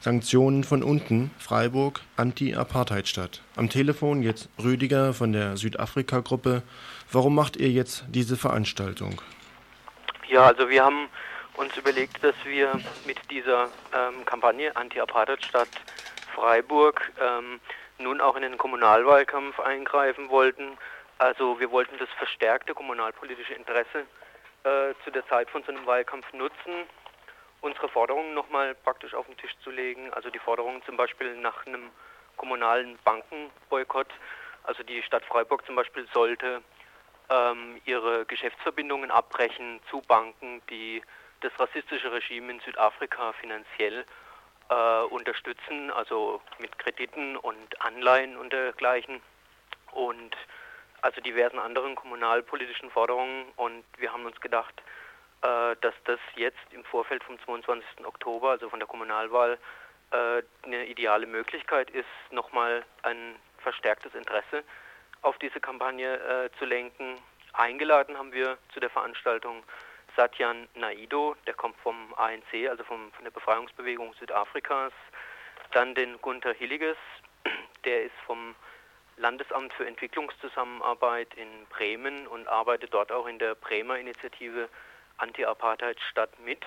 Sanktionen von unten, Freiburg, Anti-Apartheid-Stadt. Am Telefon jetzt Rüdiger von der Südafrika-Gruppe. Warum macht ihr jetzt diese Veranstaltung? Ja, also wir haben uns überlegt, dass wir mit dieser ähm, Kampagne Anti-Apartheid-Stadt Freiburg ähm, nun auch in den Kommunalwahlkampf eingreifen wollten. Also wir wollten das verstärkte kommunalpolitische Interesse äh, zu der Zeit von so einem Wahlkampf nutzen, unsere Forderungen nochmal praktisch auf den Tisch zu legen. Also die Forderungen zum Beispiel nach einem kommunalen Bankenboykott. Also die Stadt Freiburg zum Beispiel sollte ähm, ihre Geschäftsverbindungen abbrechen zu Banken, die das rassistische Regime in Südafrika finanziell äh, unterstützen, also mit Krediten und Anleihen und dergleichen und also diversen anderen kommunalpolitischen Forderungen und wir haben uns gedacht, äh, dass das jetzt im Vorfeld vom 22. Oktober, also von der Kommunalwahl, äh, eine ideale Möglichkeit ist, nochmal ein verstärktes Interesse auf diese Kampagne äh, zu lenken. Eingeladen haben wir zu der Veranstaltung Satyan Naido, der kommt vom ANC, also vom, von der Befreiungsbewegung Südafrikas. Dann den Gunther Hilliges, <clears throat> der ist vom Landesamt für Entwicklungszusammenarbeit in Bremen und arbeitet dort auch in der Bremer Initiative Anti-Apartheid Stadt mit.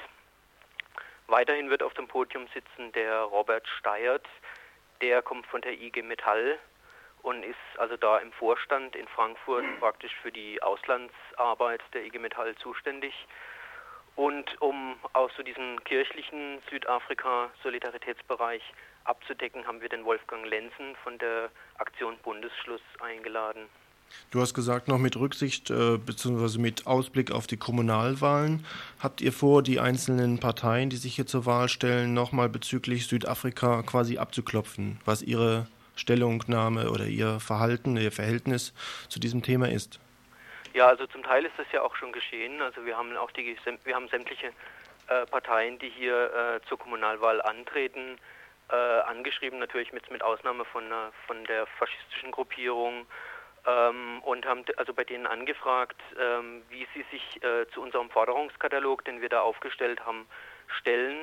Weiterhin wird auf dem Podium sitzen der Robert Steyert, der kommt von der IG Metall und ist also da im Vorstand in Frankfurt praktisch für die Auslandsarbeit der IG Metall zuständig. Und um auch so diesen kirchlichen Südafrika-Solidaritätsbereich abzudecken, haben wir den Wolfgang Lenzen von der Aktion Bundesschluss eingeladen. Du hast gesagt, noch mit Rücksicht äh, bzw. mit Ausblick auf die Kommunalwahlen. Habt ihr vor, die einzelnen Parteien, die sich hier zur Wahl stellen, nochmal bezüglich Südafrika quasi abzuklopfen, was ihre Stellungnahme oder Ihr Verhalten, Ihr Verhältnis zu diesem Thema ist? Ja, also zum Teil ist das ja auch schon geschehen. Also wir haben auch die, wir haben sämtliche äh, Parteien, die hier äh, zur Kommunalwahl antreten, äh, angeschrieben, natürlich mit, mit Ausnahme von, von der faschistischen Gruppierung ähm, und haben also bei denen angefragt, ähm, wie sie sich äh, zu unserem Forderungskatalog, den wir da aufgestellt haben, stellen.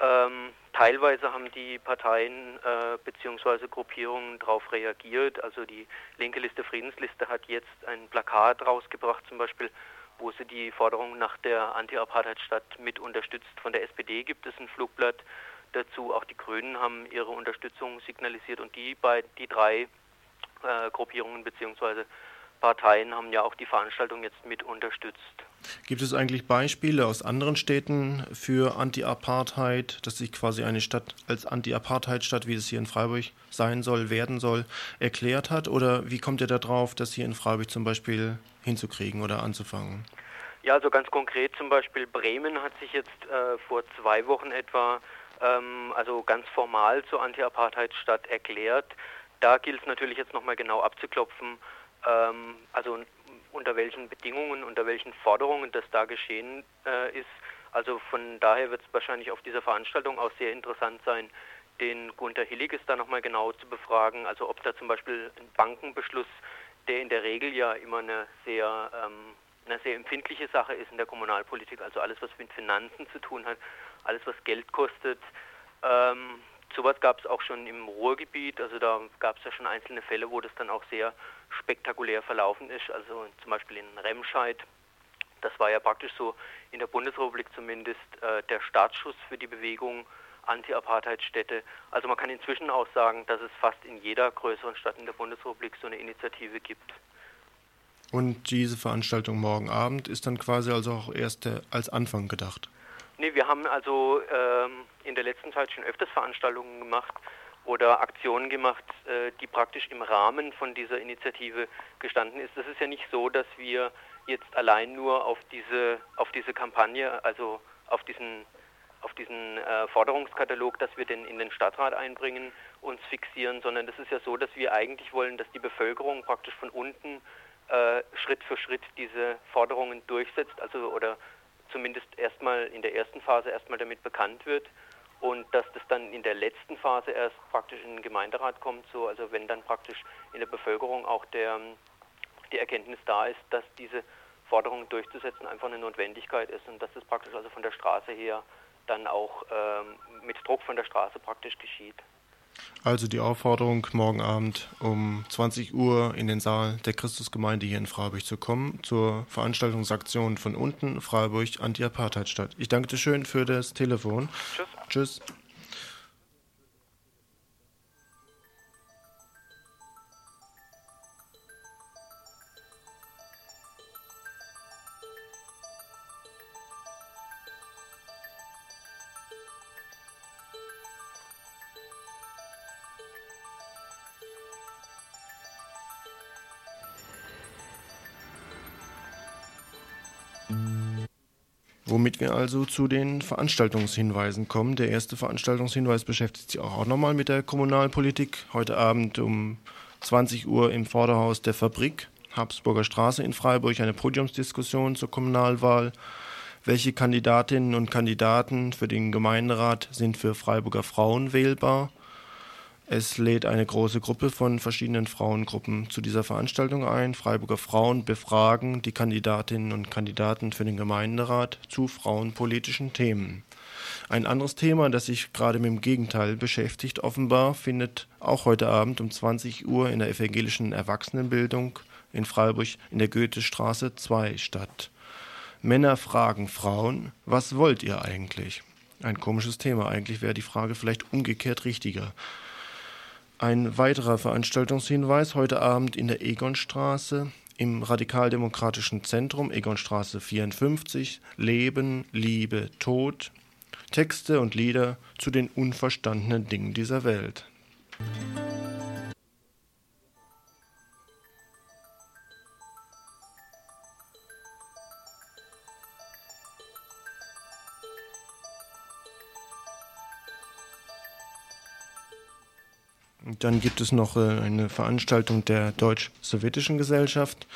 Ähm, teilweise haben die Parteien äh, bzw. Gruppierungen darauf reagiert. Also die linke Liste Friedensliste hat jetzt ein Plakat rausgebracht, zum Beispiel, wo sie die Forderung nach der Anti-Apartheid-Stadt mit unterstützt. Von der SPD gibt es ein Flugblatt dazu. Auch die Grünen haben ihre Unterstützung signalisiert und die, bei, die drei äh, Gruppierungen bzw. Parteien haben ja auch die Veranstaltung jetzt mit unterstützt. Gibt es eigentlich Beispiele aus anderen Städten für Anti-Apartheid, dass sich quasi eine Stadt als Anti-Apartheid-Stadt, wie es hier in Freiburg sein soll, werden soll, erklärt hat? Oder wie kommt ihr darauf, das hier in Freiburg zum Beispiel hinzukriegen oder anzufangen? Ja, also ganz konkret zum Beispiel Bremen hat sich jetzt äh, vor zwei Wochen etwa ähm, also ganz formal zur Anti-Apartheid-Stadt erklärt. Da gilt es natürlich jetzt nochmal genau abzuklopfen, ähm, also unter welchen Bedingungen, unter welchen Forderungen das da geschehen äh, ist. Also von daher wird es wahrscheinlich auf dieser Veranstaltung auch sehr interessant sein, den Gunther Hilliges da nochmal genau zu befragen. Also ob da zum Beispiel ein Bankenbeschluss, der in der Regel ja immer eine sehr, ähm, eine sehr empfindliche Sache ist in der Kommunalpolitik, also alles, was mit Finanzen zu tun hat, alles, was Geld kostet, ähm, Sowas gab es auch schon im Ruhrgebiet, also da gab es ja schon einzelne Fälle, wo das dann auch sehr spektakulär verlaufen ist, also zum Beispiel in Remscheid. Das war ja praktisch so in der Bundesrepublik zumindest äh, der Startschuss für die Bewegung Anti-Apartheid-Städte. Also man kann inzwischen auch sagen, dass es fast in jeder größeren Stadt in der Bundesrepublik so eine Initiative gibt. Und diese Veranstaltung morgen Abend ist dann quasi also auch erst der, als Anfang gedacht? Nee, wir haben also ähm, in der letzten Zeit schon öfters Veranstaltungen gemacht oder Aktionen gemacht, äh, die praktisch im Rahmen von dieser Initiative gestanden ist. Es ist ja nicht so, dass wir jetzt allein nur auf diese auf diese Kampagne, also auf diesen auf diesen äh, Forderungskatalog, dass wir den in den Stadtrat einbringen, uns fixieren, sondern es ist ja so, dass wir eigentlich wollen, dass die Bevölkerung praktisch von unten äh, Schritt für Schritt diese Forderungen durchsetzt, also oder zumindest erstmal in der ersten Phase erstmal damit bekannt wird und dass das dann in der letzten Phase erst praktisch in den Gemeinderat kommt, so also wenn dann praktisch in der Bevölkerung auch der die Erkenntnis da ist, dass diese Forderungen durchzusetzen einfach eine Notwendigkeit ist und dass das praktisch also von der Straße her dann auch ähm, mit Druck von der Straße praktisch geschieht. Also die Aufforderung, morgen Abend um 20 Uhr in den Saal der Christusgemeinde hier in Freiburg zu kommen, zur Veranstaltungsaktion von unten, Freiburg Anti-Apartheid-Stadt. Ich danke dir schön für das Telefon. Tschüss. Tschüss. Also zu den Veranstaltungshinweisen kommen. Der erste Veranstaltungshinweis beschäftigt sich auch nochmal mit der Kommunalpolitik. Heute Abend um 20 Uhr im Vorderhaus der Fabrik, Habsburger Straße in Freiburg, eine Podiumsdiskussion zur Kommunalwahl. Welche Kandidatinnen und Kandidaten für den Gemeinderat sind für Freiburger Frauen wählbar? Es lädt eine große Gruppe von verschiedenen Frauengruppen zu dieser Veranstaltung ein. Freiburger Frauen befragen die Kandidatinnen und Kandidaten für den Gemeinderat zu frauenpolitischen Themen. Ein anderes Thema, das sich gerade mit dem Gegenteil beschäftigt, offenbar, findet auch heute Abend um 20 Uhr in der evangelischen Erwachsenenbildung in Freiburg in der Goethestraße 2 statt. Männer fragen Frauen, was wollt ihr eigentlich? Ein komisches Thema. Eigentlich wäre die Frage vielleicht umgekehrt richtiger. Ein weiterer Veranstaltungshinweis heute Abend in der Egonstraße im Radikaldemokratischen Zentrum Egonstraße 54 Leben, Liebe, Tod. Texte und Lieder zu den unverstandenen Dingen dieser Welt. Dann gibt es noch äh, eine Veranstaltung der Deutsch-Sowjetischen Gesellschaft.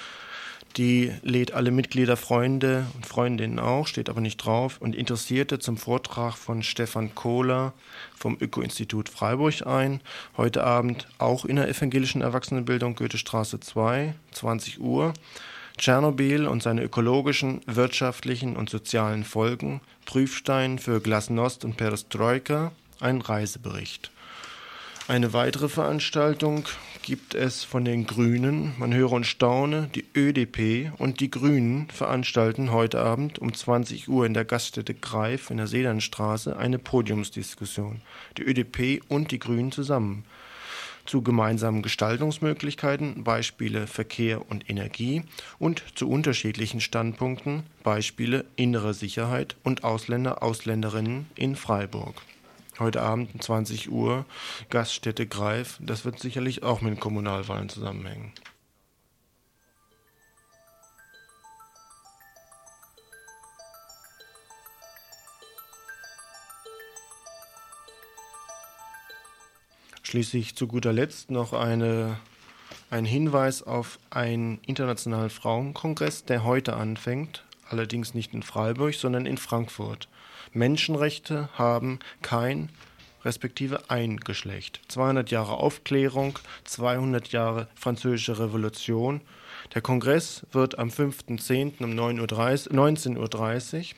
Die lädt alle Mitglieder, Freunde und Freundinnen auch, steht aber nicht drauf, und Interessierte zum Vortrag von Stefan Kohler vom Öko-Institut Freiburg ein. Heute Abend auch in der evangelischen Erwachsenenbildung Goethestraße 2, 20 Uhr. Tschernobyl und seine ökologischen, wirtschaftlichen und sozialen Folgen, Prüfstein für Glasnost und Perestroika, ein Reisebericht. Eine weitere Veranstaltung gibt es von den Grünen. Man höre und staune, die ÖDP und die Grünen veranstalten heute Abend um 20 Uhr in der Gaststätte Greif in der Seelandstraße eine Podiumsdiskussion. Die ÖDP und die Grünen zusammen. Zu gemeinsamen Gestaltungsmöglichkeiten, Beispiele Verkehr und Energie und zu unterschiedlichen Standpunkten, Beispiele innere Sicherheit und Ausländer, Ausländerinnen in Freiburg heute Abend um 20 Uhr, Gaststätte Greif. Das wird sicherlich auch mit den Kommunalwahlen zusammenhängen. Schließlich zu guter Letzt noch eine, ein Hinweis auf einen internationalen Frauenkongress, der heute anfängt, allerdings nicht in Freiburg, sondern in Frankfurt. Menschenrechte haben kein respektive ein Geschlecht. 200 Jahre Aufklärung, 200 Jahre Französische Revolution. Der Kongress wird am 5.10. um 19.30 Uhr